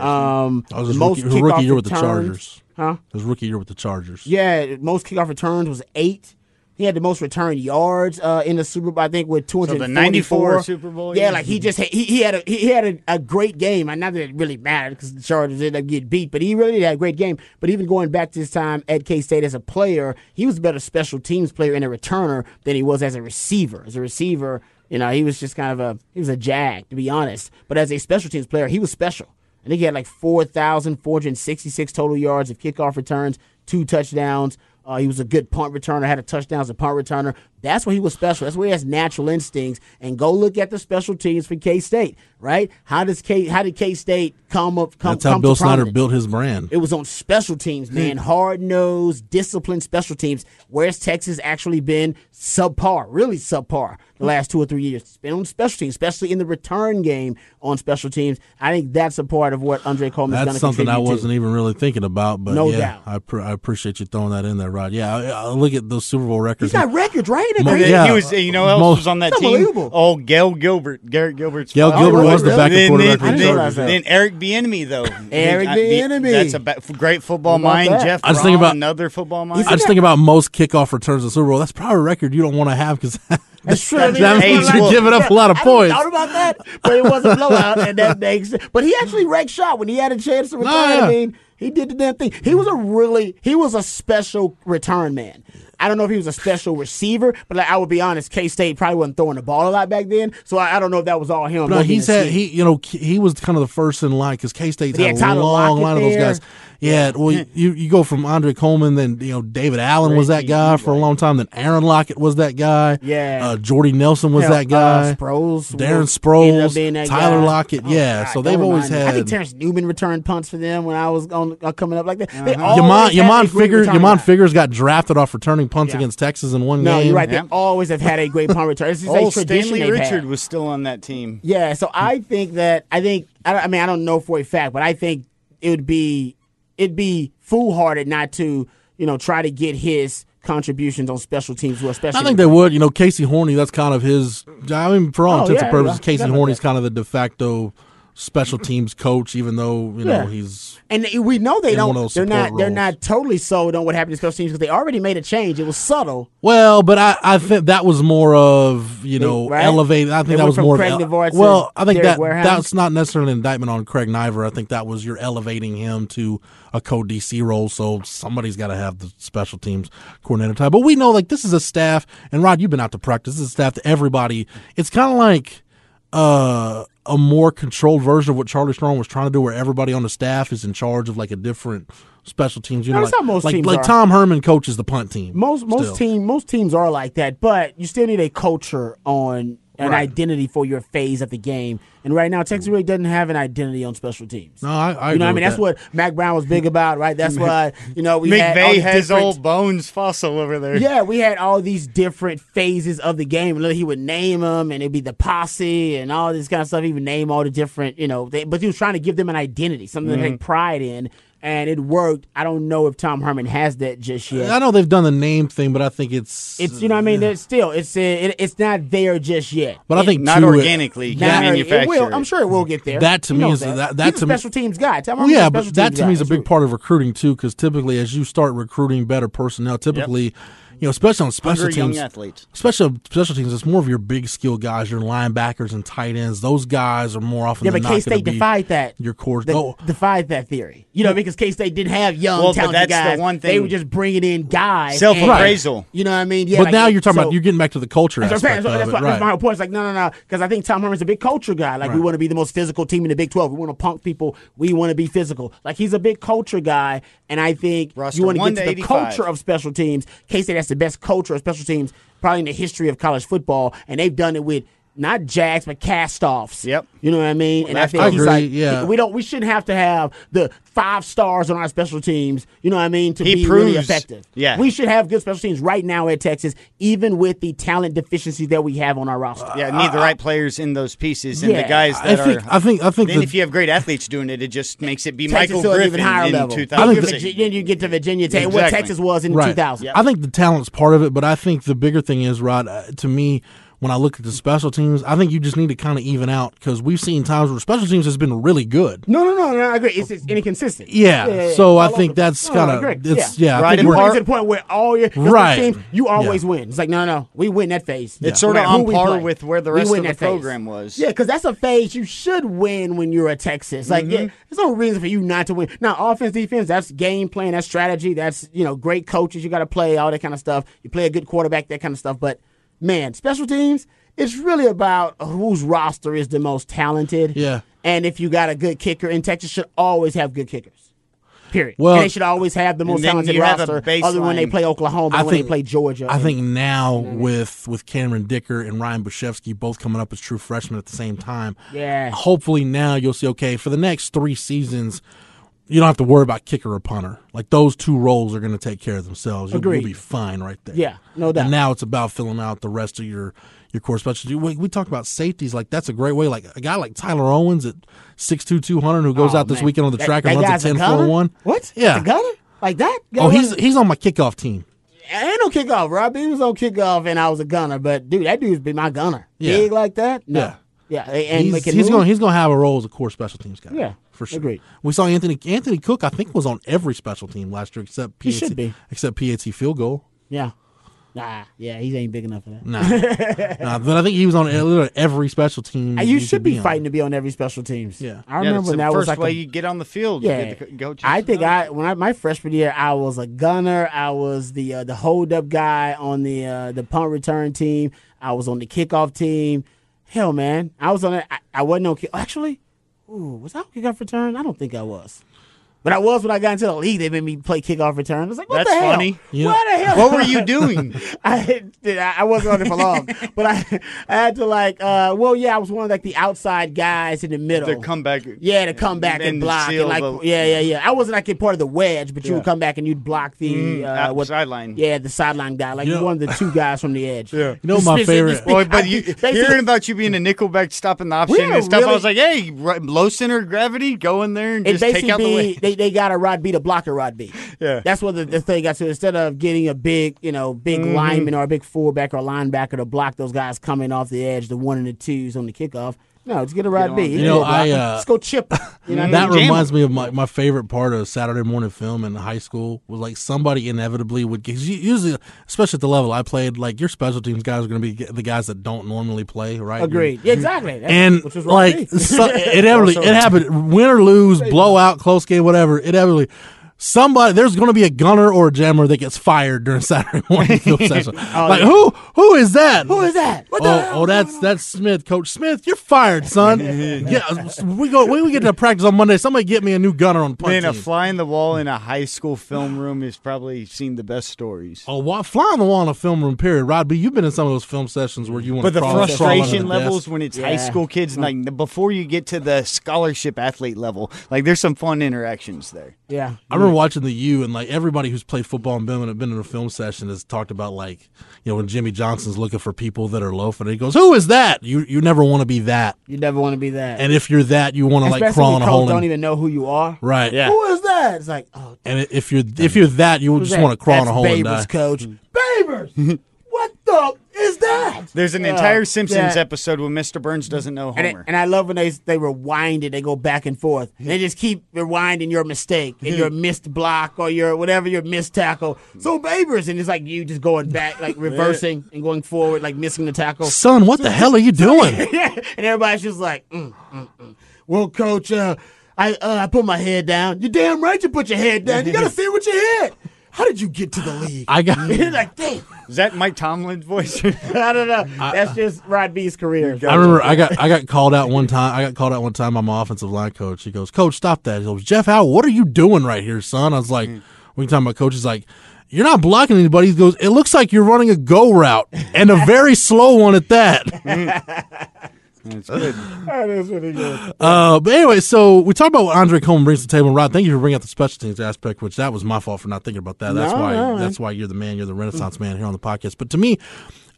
Um, That was the his most rookie, his rookie kickoff year with the Chargers. Huh? His rookie year with the Chargers. Yeah, most kickoff returns was eight. He had the most return yards uh, in the Super Bowl, I think, with two So hundred. the 94 Super Bowl Yeah, years? like he just he, he had a he had a, a great game. And not that it really mattered because the Chargers ended up getting beat, but he really had a great game. But even going back to his time at K State as a player, he was a better special teams player and a returner than he was as a receiver. As a receiver, you know, he was just kind of a he was a jag to be honest. But as a special teams player, he was special. I think he had like 4,466 total yards of kickoff returns, two touchdowns. Uh, he was a good punt returner, had a touchdown as a punt returner. That's where he was special. That's where he has natural instincts. And go look at the special teams for K State, right? How does K how did K State come up come, That's how come Bill Snyder built his brand. It was on special teams, man. Hard nosed, disciplined special teams. Where's Texas actually been subpar, really subpar the last two or three years? It's been on special teams, especially in the return game on special teams. I think that's a part of what Andre Coleman's going That's to something I contribute to. wasn't even really thinking about, but No yeah, doubt. I, pr- I appreciate you throwing that in there, Rod. Yeah, I, I look at those Super Bowl records. He's got records, right? Mo- Agreed. yeah, he was, you know, who else most- was on that team. unbelievable. Oh, Gale Gilbert, Garrett Gilbert's. Gale father. Gilbert was the backup Then- quarterback then- for the then- Then Eric Bieniemy, though. Eric I- the- Bieniemy. That's a ba- great football mind. that? Jeff I just think about- another football mind. I just think about most kickoff returns in Super Bowl. That's probably a record you don't want to have because *laughs* That's true. that, I mean, that means you're like- giving up a lot of I hadn't points. thought about that, but it was a blowout, and that makes. it. But he actually ranked shot when he had a chance to return. Oh, yeah. I mean, he did the damn thing. He was a really, he was a special return man. I don't know if he was a special receiver, but like, I would be honest, K State probably wasn't throwing the ball a lot back then, so I, I don't know if that was all him. No, he's had he you know he was kind of the first in line because K State's he had, had a long line of those guys. Yeah, well, you you go from Andre Coleman, then you know David Allen was that guy for a long time. Then Aaron Lockett was that guy. Yeah. uh, Jordy Nelson was Hell, that guy. Uh, Sproles, Darren ended up Sproles, being Tyler guy. Lockett. Oh, yeah, God, so they've always remind me. I think Terrence Newman returned punts for them when I was on, uh, coming up like that. They Yamon always had Yamon a great Figurs Yamon. Figurs got drafted off returning punts Yeah. against Texas in one No, game. you're right. They always have had a great punt return. It's just a tradition Stanley Richard had. was still on that team. Yeah, so I think that I think I, I mean I don't know for a fact, but I think it would be it'd be foolhardy not to you know try to get his contributions on special teams, who especially I think they would. You know, Casey Horney. That's kind of his. I mean, for all Oh, intents yeah, and purposes, yeah, Casey. Horney's kind of the de facto special teams coach, even though you know he's And we know they of don't. They're not. support They're not totally sold on what happened to special teams because they already made a change. It was subtle. well, but I, I think that was more of you know right? elevated. I They think that was more Craig Naivar well. I think Derek that Warehime. that's not necessarily an indictment on Craig Naivar. I think that was you're elevating him to a co DC role. So somebody's got to have the special teams coordinator type. But we know like this is a staff, and Rod, you've been out to practice. This is a staff that everybody. It's kind of like uh, a more controlled version of what Charlie Strong was trying to do, where everybody on the staff is in charge of like a different special teams. You know, That's like, how most like, teams like are. Tom Herman coaches the punt team. Most most still. team most teams are like that, but you still need a culture on an Right. identity for your phase of the game. And right now, Texas really doesn't have an identity on special teams. No, I, I you know, what I mean, that's that. what Mack Brown was big about, right? That's *laughs* why you know we had all McVay has different- old bones fossil over there. Yeah, we had all these different phases of the game. He would name them, and it'd be the posse and all this kind of stuff. He would name all the different, you know. They, but he was trying to give them an identity, something to Mhm. take pride in, and it worked. I don't know if Tom Herman has that just yet. I know they've done the name thing, but I think it's It's you know what I mean. It's still it's uh, it, it's not there just yet. But I think Not too, organically, you Not- can't it will. I'm sure it will get there. That to He me is- that. that- that He's a to me- special teams guy. Tom Well, Herman's yeah, but that to guy. me is a big part of recruiting too, because typically as you start recruiting better personnel, typically, you know, especially on special Hungry young teams, athletes. special special teams, it's more of your big skill guys, your linebackers and tight ends. Those guys are more often Yeah, than but not K State gonna be defied that. Your core. The- oh, defied that theory. You know, because K State didn't have young, Well, but talented that's the guys. one They were just bringing in guys. Self-appraisal. and- You know what I mean? Yeah. but like, now you're talking so- about you're getting back to the culture That's, what I'm saying. aspect So that's, of it, what, right? that's my whole point. It's like, no, no, no. Because I think Tom Herman's a big culture guy. Like, we want to be the most physical team in the Big 12. We want to punk people. We want to be physical. Like, he's a big culture guy. And I think Roster you want to get to to the culture of special teams. K State has the best culture of special teams probably in the history of college football. And they've done it with not jags, but cast offs. Yep. You know what I mean? And I think I he's agree, like, yeah. we don't, we shouldn't have to have the five stars on our special teams. You know what I mean? To He be really effective. yeah. We should have good special teams right now at Texas, even with the talent deficiency that we have on our roster. Yeah, need the right players in those pieces and Yeah. the guys I that think are. I think I think then the, if you have great athletes doing it, it just makes it be Takes Michael it to an Griffin even higher in level. Then 2006. you, then you get to Virginia Tech, what Texas was in right. 2000. I think the talent's part of it, but I think the bigger thing is Rod. Uh, to me, when I look at the special teams, I think you just need to kind of even out because we've seen times where special teams has been really good. No, no, no, no. I agree. It's, it's inconsistent. Yeah, so I think that's No, no, kinda- agree. it's- yeah, I Right. think You we're- bring it to the point where all your your Right. teams, you always win. It's like no, no, no. We win that phase. It's sorta No who on we par with where the rest win of the that phase. program was. Yeah, because that's a phase you should win when you're at Texas. Like, yeah, Mhm. there's no reason for you not to win. Now, offense, defense, that's game plan, that's strategy, that's you know great coaches you got to play, all that kind of stuff. You play a good quarterback, that kind of stuff. But man, special teams, it's really about whose roster is the most talented. Yeah. And if you got a good kicker, and Texas should always have good kickers. Period. Well- and they should always have the most talented you have a roster, other than when they play Oklahoma, I when think- they play Georgia. I think now with with Cameron Dicker and Ryan Bujcevski both coming up as true freshmen at the same time. Yeah. Hopefully now you'll see okay for the next three seasons. You don't have to worry about kicker or punter. Like those two roles are going to take care of themselves. You'll, you'll be fine right there. Yeah, no doubt. And now it's about filling out the rest of your your core specialty. We, we talk about safeties. Like that's a great way. Like a guy like Tyler Owens at 6'2", 200 who goes Oh, out this man. weekend on the track that and runs a 10 4 1. What? Yeah. The gunner? Like that? Oh, Guy he's he's on my kickoff team. ain't no kickoff, Rob. He was on kickoff, and I was a gunner. But dude, that dude's been my gunner. Yeah. Big like that? No. Yeah. Yeah, and he's, he's going he's going to have a role as a core special teams guy. Yeah, for sure. agreed. We saw Anthony Anthony Cook. I think was on every special team last year except He should be. except PAT field goal. Yeah. Nah, yeah, he ain't big enough for that. Nah. *laughs* Nah, but I think he was on literally every special team. Uh, you should could be fighting to be on every special teams. Yeah. I Yeah, remember it's when the that was first like way a, you get on the field. You Yeah, get the co- coaches I think. I when I my freshman year I was a gunner. I was the uh, the hold up guy on the uh, the punt return team. I was on the kickoff team. Hell, man, I was on it. I, I wasn't on kick. Actually, ooh, was I on kickoff return? I don't think I was. But I was when I got into the league. They made me play kickoff return. I was like, what That's the hell? funny. You What the hell? What were you *laughs* doing? I. I I wasn't on it for long, but I, I had to like. Uh, well, yeah, I was one of like the outside guys in the middle. The comeback. Yeah, to come back and, And block. And like, the- yeah, yeah, yeah. I wasn't like a part of the wedge, but you would come back and you'd block the Mm, uh, what sideline. Yeah, the sideline guy, like You know- one of the two guys from the edge. Yeah. You know my *laughs* Just- favorite- just- Boy, but I- you, hearing about you being a nickelback stopping the option We're and stuff, I was like, hey, low center of gravity, go in there and just take basically out the be way. they, they got a rod B to block a rod B. Yeah. That's what the, the thing got to. Instead of getting a big, you know, big Mhm. lineman or a big fullback or linebacker to block those guys coming off the edge, the one and the twos on the kickoff, No, just get a Rod B. You know, I uh, let's go chip. You know, that I mean? reminds me of my, my favorite part of Saturday morning film in high school was like somebody inevitably would get 'cause you- usually, especially at the level I played, like your special teams guys are going to be the guys that don't normally play, right? Agreed. Yeah, exactly. That's- and which was like so, it inevitably *laughs* it happened, win or lose, blowout, close game, whatever. It inevitably. Somebody, there's going to be a gunner or a jammer that gets fired during *laughs* Saturday morning film *laughs* session. Oh, like yeah. who? Who is that? Who is that? What the oh, hell? oh, that's that's Smith, Coach Smith. You're fired, son. *laughs* yeah, we go. When we get to practice on Monday, somebody get me a new gunner on the punt Man, a team. fly in the wall in a high school film room is probably seen the best stories. Oh, why, fly on the wall in a film room. Period. Rod B, you've been in some of those film sessions where you want But to the crawl, crawl frustration the levels desk. when it's Yeah. high school kids, mm. like before you get to the scholarship athlete level, like there's some fun interactions there. Yeah. I remember watching the U, and like everybody who's played football in Billman and been in a film session has talked about like you know when Jimmy Johnson's looking for people that are loafing, and he goes, "Who is that?" You you never want to be that, You never want to be that. and if you're that, you want to like crawl when in a hole. don't in- even know who you are. Right. Yeah. Who is that? It's like, oh, And if you're if you're that, you who's just want to crawl in a That's hole and die. Coach. Babers. *laughs* what the is that? There's an Uh, entire Simpsons yeah. episode where Mr. Burns doesn't know And, Homer. it, and I love when they they rewind it. They go back and forth. And they just keep rewinding your mistake and your missed block or your whatever your missed tackle. So Babers, and it's like you just going back, like *laughs* reversing and going forward, like missing the tackle. Son, what the hell are you *laughs* doing? *laughs* and everybody's just like, mm, mm, mm. well, coach, uh, I uh, I put my head down. You're damn right. You put your head down. You got to see what you hit. How did you get to the league? I got. *laughs* You're like, damn. Is that Mike Tomlin's voice? *laughs* I don't know. That's just Rod B's career. I remember I got I got called out one time. I got called out one time by my offensive line coach. He goes, "Coach, stop that." He goes, "Jeff Howe, what are you doing right here, son?" I was like, Mm. "We talk about coach?" He's like, "You're not blocking anybody." He goes, "It looks like you're running a go route and a *laughs* very slow one at that." That's good. *laughs* That is really good. Uh, but anyway, so we talked about what Andre Coleman brings to the table. And Rod, thank you for bringing up the special teams aspect, which that was my fault for not thinking about that. That's No, why no, that's why you're the man. You're the Renaissance man here on the podcast. But to me,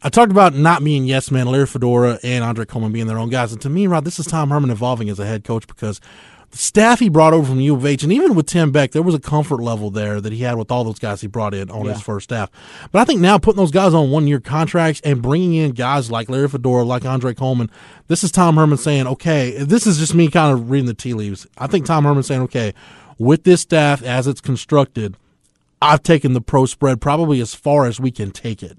I talked about not being yes man, Larry Fedora and Andre Coleman being their own guys. And to me, Rod, this is Tom Herman evolving as a head coach because the staff he brought over from U of H, and even with Tim Beck, there was a comfort level there that he had with all those guys he brought in on his first staff. But I think now putting those guys on one year contracts and bringing in guys like Larry Fedora, like Andre Coleman, this is Tom Herman saying, okay, this is just me kind of reading the tea leaves. I think Tom Herman saying, okay, with this staff as it's constructed, I've taken the pro spread probably as far as we can take it.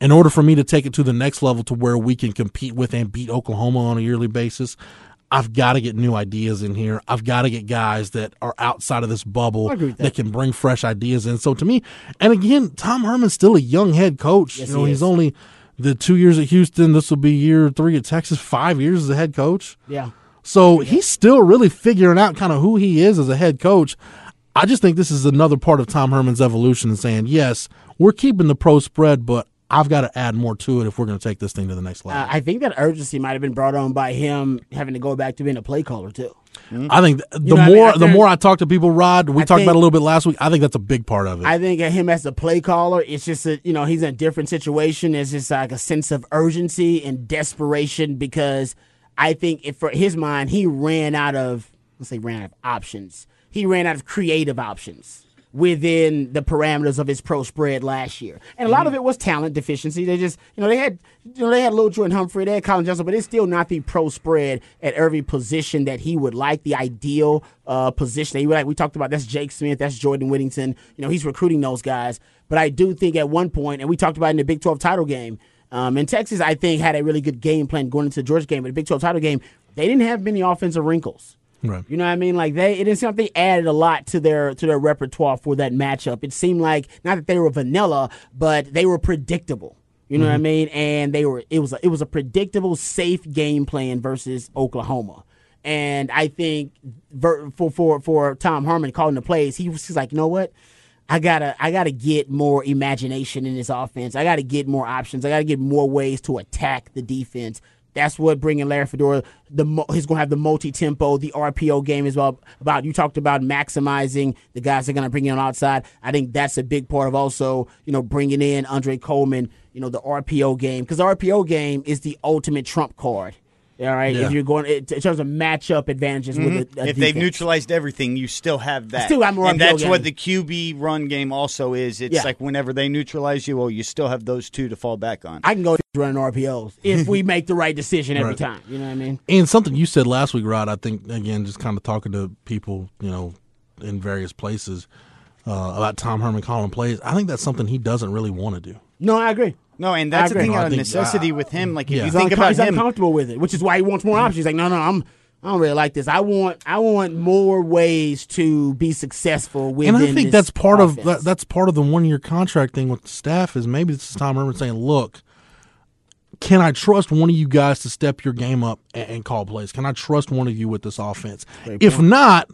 In order for me to take it to the next level to where we can compete with and beat Oklahoma on a yearly basis, I've got to get new ideas in here. I've got to get guys that are outside of this bubble I agree with that. that. can bring fresh ideas in. So to me, and again, Tom Herman's still a young head coach. Yes, you know, he he's only the two years at Houston. This will be year three at Texas. Five years as a head coach. Yeah. So he's still really figuring out kind of who he is as a head coach. I just think this is another part of Tom Herman's evolution and saying, yes, we're keeping the pro spread, but I've got to add more to it if we're going to take this thing to the next level. Uh, I think that urgency might have been brought on by him having to go back to being a play caller too. I think th- the know what I mean? more I the more I talk to people, Rod, we I talked about think- it a little bit last week. I think that's a big part of it. I think him as a play caller, it's just a you know he's in a different situation. It's just like a sense of urgency and desperation because I think if for his mind he ran out of let's say ran out of options. He ran out of creative options within the parameters of his pro spread last year, and a lot of it was talent deficiency. They just you know they had you know they had Lil'Jordan Humphrey, they had Collin Johnson, but it's still not the pro spread at every position that he would like. The ideal uh, position that he would like. We talked about that's Jake Smith, that's Jordan Whittington. You know he's recruiting those guys, but I do think at one point, and we talked about it in the Big Twelve title game. Um, and Texas, I think, had a really good game plan going into the Georgia game, but the Big 12 title game, they didn't have many offensive wrinkles. Right. You know what I mean? Like they, it didn't seem like they added a lot to their to their repertoire for that matchup. It seemed like not that they were vanilla, but they were predictable. You know what I Mhm. mean? And they were it was a, it was a predictable, safe game plan versus Oklahoma. And I think for for for Tom Herman calling the plays, he was just like, you know what? I gotta I gotta get more imagination in this offense. I gotta get more options. I gotta get more ways to attack the defense. That's what bringing Larry Fedora. The he's gonna have the multi tempo, the RPO game as well. About you talked about maximizing the guys that are gonna bring in on outside. I think that's a big part of also you know bringing in Andre Coleman. You know the RPO game because RPO game is the ultimate trump card All right, Yeah. if you're going in terms of matchup advantages Mhm. with a, a if they've neutralized everything, you still have that. Still got more and uphill that's what the QB run game also is. It's Yeah. like whenever they neutralize you, well, you still have those two to fall back on. I can go running RPOs if we *laughs* make the right decision every Right. time. You know what I mean? And something you said last week, Rod, I think, again, just kind of talking to people, you know, in various places uh, about Tom Herman calling plays, I think that's something he doesn't really want to do. No, I agree. No, and that's the agree. thing No, I out of think- necessity uh, with him. Like if Yeah. you He's, think uncom- about he's him, uncomfortable with it, which is why he wants more options. He's like, no, no, I'm. I don't really like this. I want, I want more ways to be successful within. and I think this that's part of offense. that, that's part of the one year contract thing with the staff is maybe this is Tom Herman saying, "Look, can I trust one of you guys to step your game up and, and call plays? Can I trust one of you with this offense? Great If point. not,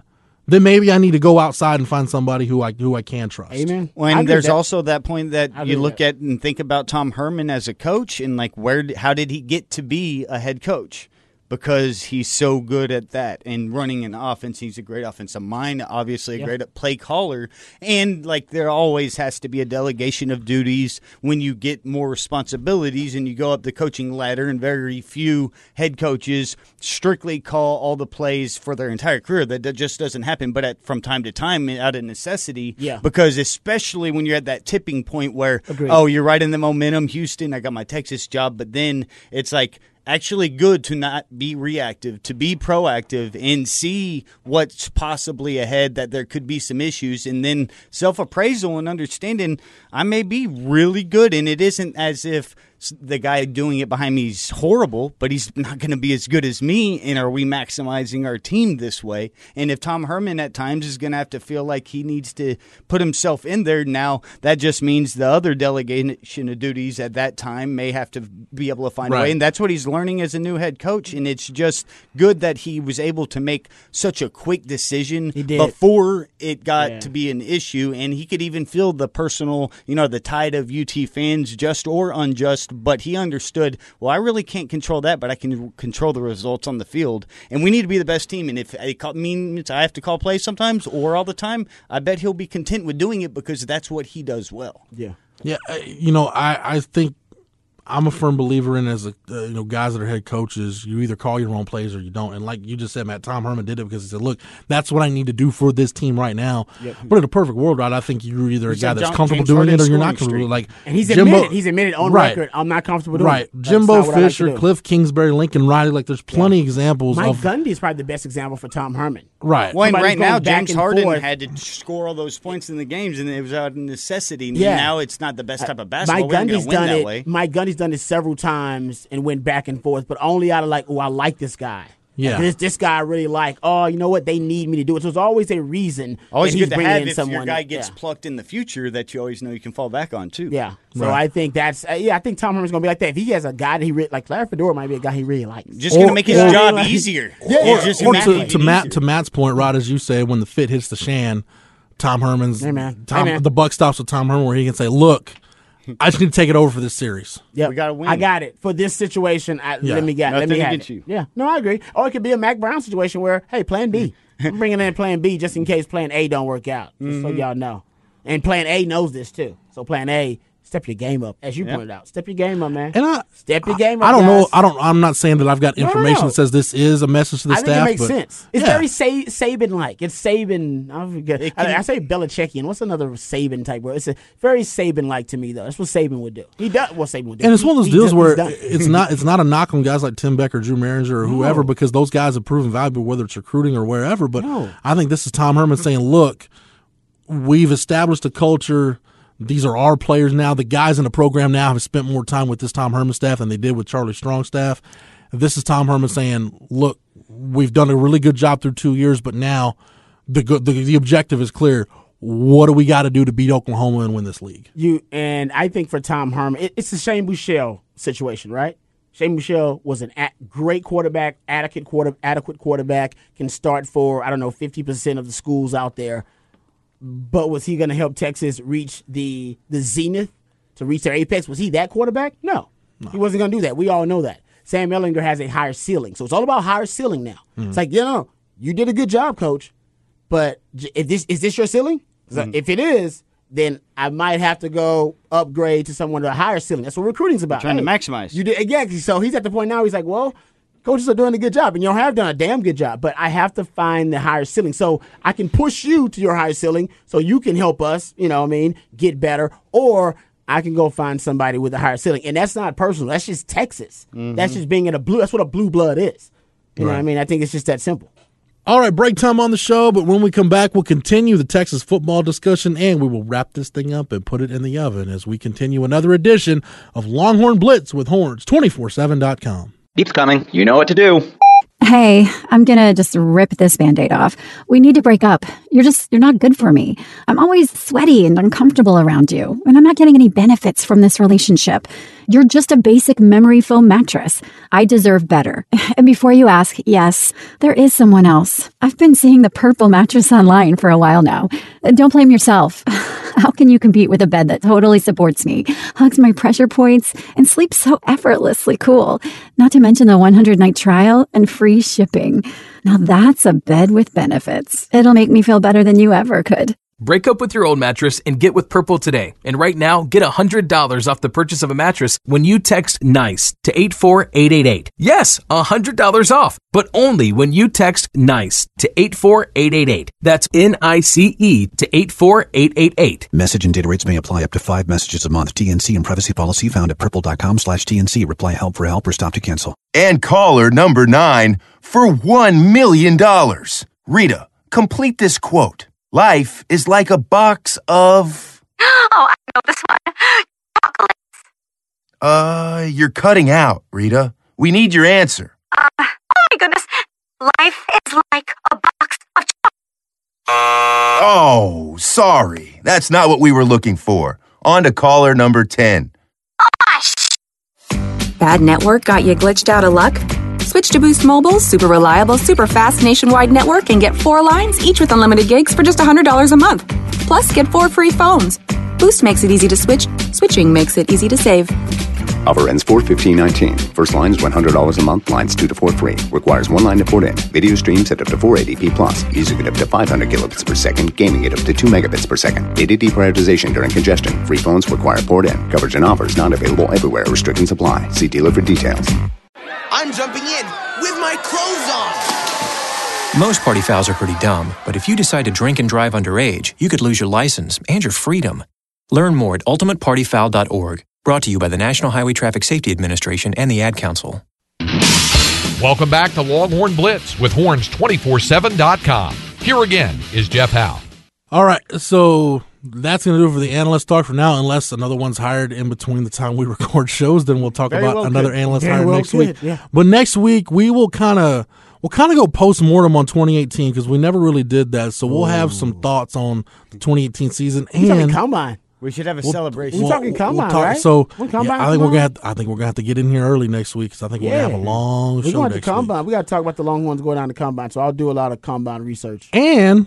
then maybe I need to go outside and find somebody who I who I can trust." Amen. I When agree there's that. also that point that I you with look at and think about Tom Herman as a coach and like where how did he get to be a head coach? Because he's so good at that and running an offense. He's a great offensive mind, obviously a Yeah. great play caller. And like there always has to be a delegation of duties when you get more responsibilities and you go up the coaching ladder and very few head coaches strictly call all the plays for their entire career. That, that just doesn't happen. But at, from time to time, out of necessity, Yeah. because especially when you're at that tipping point where Agreed. oh you're right in the momentum houston i got my texas job but then it's like actually good to not be reactive to be proactive and see what's possibly ahead that there could be some issues and then self-appraisal and understanding i may be really good and it isn't as if the guy doing it behind me is horrible, but he's not going to be as good as me. And are we maximizing our team this way? And if Tom Herman at times is going to have to feel like he needs to put himself in there, now that just means the other delegation of duties at that time may have to be able to find a way. And that's what he's learning as a new head coach. And it's just good that he was able to make such a quick decision before it got Yeah. to be an issue. And he could even feel the personal, you know, the tide of UT fans, just or unjust. But he understood, well, I really can't control that, but I can control the results on the field. And we need to be the best team. And if it ca- means I have to call plays sometimes or all the time, I bet he'll be content with doing it because that's what he does well. Yeah. Yeah, uh, you know, I, I think I'm a firm believer in as a uh, you know guys that are head coaches. You either call your own plays or you don't. And like you just said, Matt Tom Herman did it because he said, "Look, that's what I need to do for this team right now." Yep. But in a perfect world, right? I think you're either a guy that's John- comfortable James doing it or you're not comfortable. streak. Like And he's Jimbo- admitted, he's admitted on right. record, I'm not comfortable doing Right, it. Right, Jimbo I like Fisher. Cliff Kingsbury, Lincoln Riley. Like there's plenty examples Mike of Gundy is probably the best example for Tom Herman. Right. Well, and right now, back James and Harden forth. had to score all those points in the games, and it was out of necessity. Yeah. now it's not the best uh, type of Mike basketball. We're not Gundy's gonna win done that it. way. Mike Gundy's done it several times and went back and forth, but only out of like, oh, I like this guy. Yeah. This this guy really like. Oh, you know what? They need me to do it. So it's always a reason. Always that good to bringing have in if someone. your guy gets yeah. plucked in the future that you always know you can fall back on too. Yeah. So Right. I think that's uh, yeah. I think Tom Herman's gonna be like that. If he has a guy that he really like, Larry Fedora might be a guy he really likes. Just gonna make his or- job like- easier. Yeah, It's just or gonna to, to Matt easier. to Matt's point, Rod, as you say, when the fit hits the shan, Tom Herman's Hey, man. Tom, Hey, man. the buck stops with Tom Herman, where he can say, "Look, I just need to take it over for this series." Yeah, We gotta win. I got it for this situation. I, Yeah. Let me get. Let me Nothing have against it. you. Yeah. No, I agree. Or it could be a Mack Brown situation where, hey, Plan B. *laughs* I'm bringing in Plan B just in case Plan A don't work out. Just Mm-hmm. so y'all know. And Plan A knows this too. So Plan A, step your game up, as you Yeah. pointed out. Step your game up, man. And I, step your game up. I don't know. I don't. I'm not saying that I've got No, no, information no. that says this is a message to the I think staff. it makes sense. It's yeah. very Sa- Saban like. It's Saban. I, forget, It I, I say Belichickian. What's another Saban type word? It's a very Saban like to me though. That's what Saban would do. He does what Saban would do. And it's He- one of those deals does- where it's not it's not a knock on guys like Tim Becker, Drew Mehringer, or whoever, No. because those guys have proven valuable, whether it's recruiting or wherever. But. I think this is Tom Herman saying, "Look, we've established a culture. These are our players now. The guys in the program now have spent more time with this Tom Herman staff than they did with Charlie Strong staff. This is Tom Herman saying, "Look, we've done a really good job through two years, but now the go- the, the objective is clear. What do we got to do to beat Oklahoma and win this league?" You and I think for Tom Herman, it, it's the Shane Buechele situation, right? Shane Buechele was an a- great quarterback, adequate quarter, adequate quarterback, can start for I don't know fifty percent of the schools out there. But was he going to help Texas reach the the zenith to reach their apex? Was he that quarterback? No, he wasn't going to do that. We all know that. Sam Ehlinger has a higher ceiling, so it's all about higher ceiling now. Mm-hmm. It's like you know, you did a good job, coach. But if this is this your ceiling? 'Cause mm-hmm. If it is, then I might have to go upgrade to someone with a higher ceiling. That's what recruiting's about. Trying to maximize. You did exactly. So he's at the point now. He's like, well, coaches are doing a good job, and y'all have done a damn good job. But I have to find the higher ceiling, so I can push you to your higher ceiling, so you can help us. You know, what I mean, get better, or I can go find somebody with a higher ceiling, and that's not personal. That's just Texas. Mm-hmm. That's just being in a blue. That's what a blue blood is. You right. know, what I mean, I think it's just that simple. All right, break time on the show, but when we come back, we'll continue the Texas football discussion and we will wrap this thing up and put it in the oven as we continue another edition of Longhorn Blitz with Horns247.com. Beeps coming. You know what to do. Hey, I'm going to just rip this band aid off. We need to break up. You're just, you're not good for me. I'm always sweaty and uncomfortable around you, and I'm not getting any benefits from this relationship. You're just a basic memory foam mattress. I deserve better. *laughs* And before you ask, yes, there is someone else. I've been seeing the purple mattress online for a while now. Don't blame yourself. *laughs* How can you compete with a bed that totally supports me, hugs my pressure points, and sleeps so effortlessly cool? Not to mention the 100 night trial and free shipping. Now that's a bed with benefits. It'll make me feel better than you ever could. Break up with your old mattress and get with Purple today. And right now, get $100 off the purchase of a mattress when you text NICE to 84888. Yes, $100 off, but only when you text NICE to 84888. That's N I C E to 84888. Message and data rates may apply up to five messages a month. TNC and privacy policy found at purple.com slash TNC. Reply help for help or stop to cancel. And caller number nine for $1 million. Rita, complete this quote. Life is like a box of. *gasps* Oh, I know this one. *gasps* Chocolate. Uh, you're cutting out, Rita. We need your answer. Uh, oh my goodness. Life is like a box of chocolate. Oh, sorry. That's not what we were looking for. On to caller number 10. Bad network got you glitched out of luck? Switch to Boost Mobile's super reliable, super fast nationwide network and get four lines, each with unlimited gigs for just $100 a month. Plus, get four free phones. Boost makes it easy to switch, switching makes it easy to save. Offer ends 41519. First line is $100 a month. Lines 2 to 4 free. Requires one line to port in. Video streams at up to 480p plus. Music at up to 500 kilobits per second. Gaming at up to 2 megabits per second. Data deprioritization during congestion. Free phones require port in. Coverage and offers not available everywhere. Restrictions apply. See dealer for details. I'm jumping in with my clothes on. Most party fouls are pretty dumb, but if you decide to drink and drive underage, you could lose your license and your freedom. Learn more at ultimatepartyfoul.org. Brought to you by the National Highway Traffic Safety Administration and the Ad Council. Welcome back to Longhorn Blitz with horns247.com. Here again is Jeff Howe. All right, so that's going to do it for the analyst talk for now. Unless another one's hired in between the time we *laughs* record shows, then we'll talk Very about well another could. analyst Very hired well next could, week. yeah. But next week we will kind of we'll kind of go post mortem on 2018 because we never really did that. So we'll have some thoughts on the 2018 season and combine. We should have a We'll- celebration. We're talking combine, talk- right? So yeah, combine I think we're gonna have to, I think we're gonna have to get in here early next week because I think we're gonna have a long We're show going to next week. combine. We got to talk about the Longhorns going down to combine. So I'll do a lot of combine research. And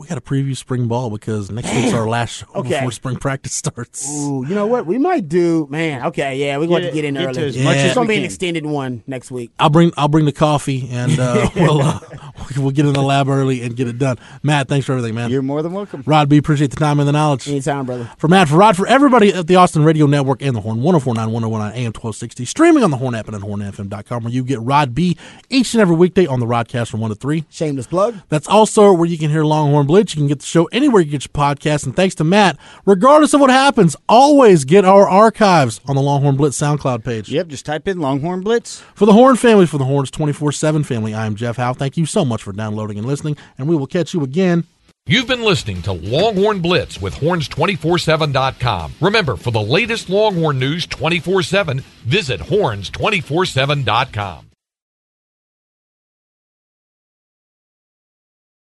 we got to preview spring ball because next week's our last show Okay. before spring practice starts. Ooh, you know what? We might do, man. Okay, yeah, we're going to get in it- get to early. as much it's going to we be an extended one next week. I'll bring I'll bring the coffee and uh, *laughs* we'll uh, *laughs* we'll get in the lab early and get it done. Matt, thanks for everything, man. You're more than welcome. Rod B, appreciate the time and the knowledge. Anytime, brother. For Matt, for Rod, for everybody at the Austin Radio Network and the Horn, 1049, 1019, AM 1260, streaming on the Horn app and at hornfm.com, where you get Rod B each and every weekday on the Rodcast from 1 to 3. Shameless plug. That's also where you can hear Longhorn Blitz. You can get the show anywhere you get your podcast. And thanks to Matt, regardless of what happens, always get our archives on the Longhorn Blitz SoundCloud page. Yep, just type in Longhorn Blitz. For the Horn family, for the Horns 24 7 family, I am Jeff Howe. Thank you so much for downloading and listening, and we will catch you again. You've been listening to Longhorn Blitz with horns247.com. Remember, for the latest Longhorn news 24 7, visit horns247.com.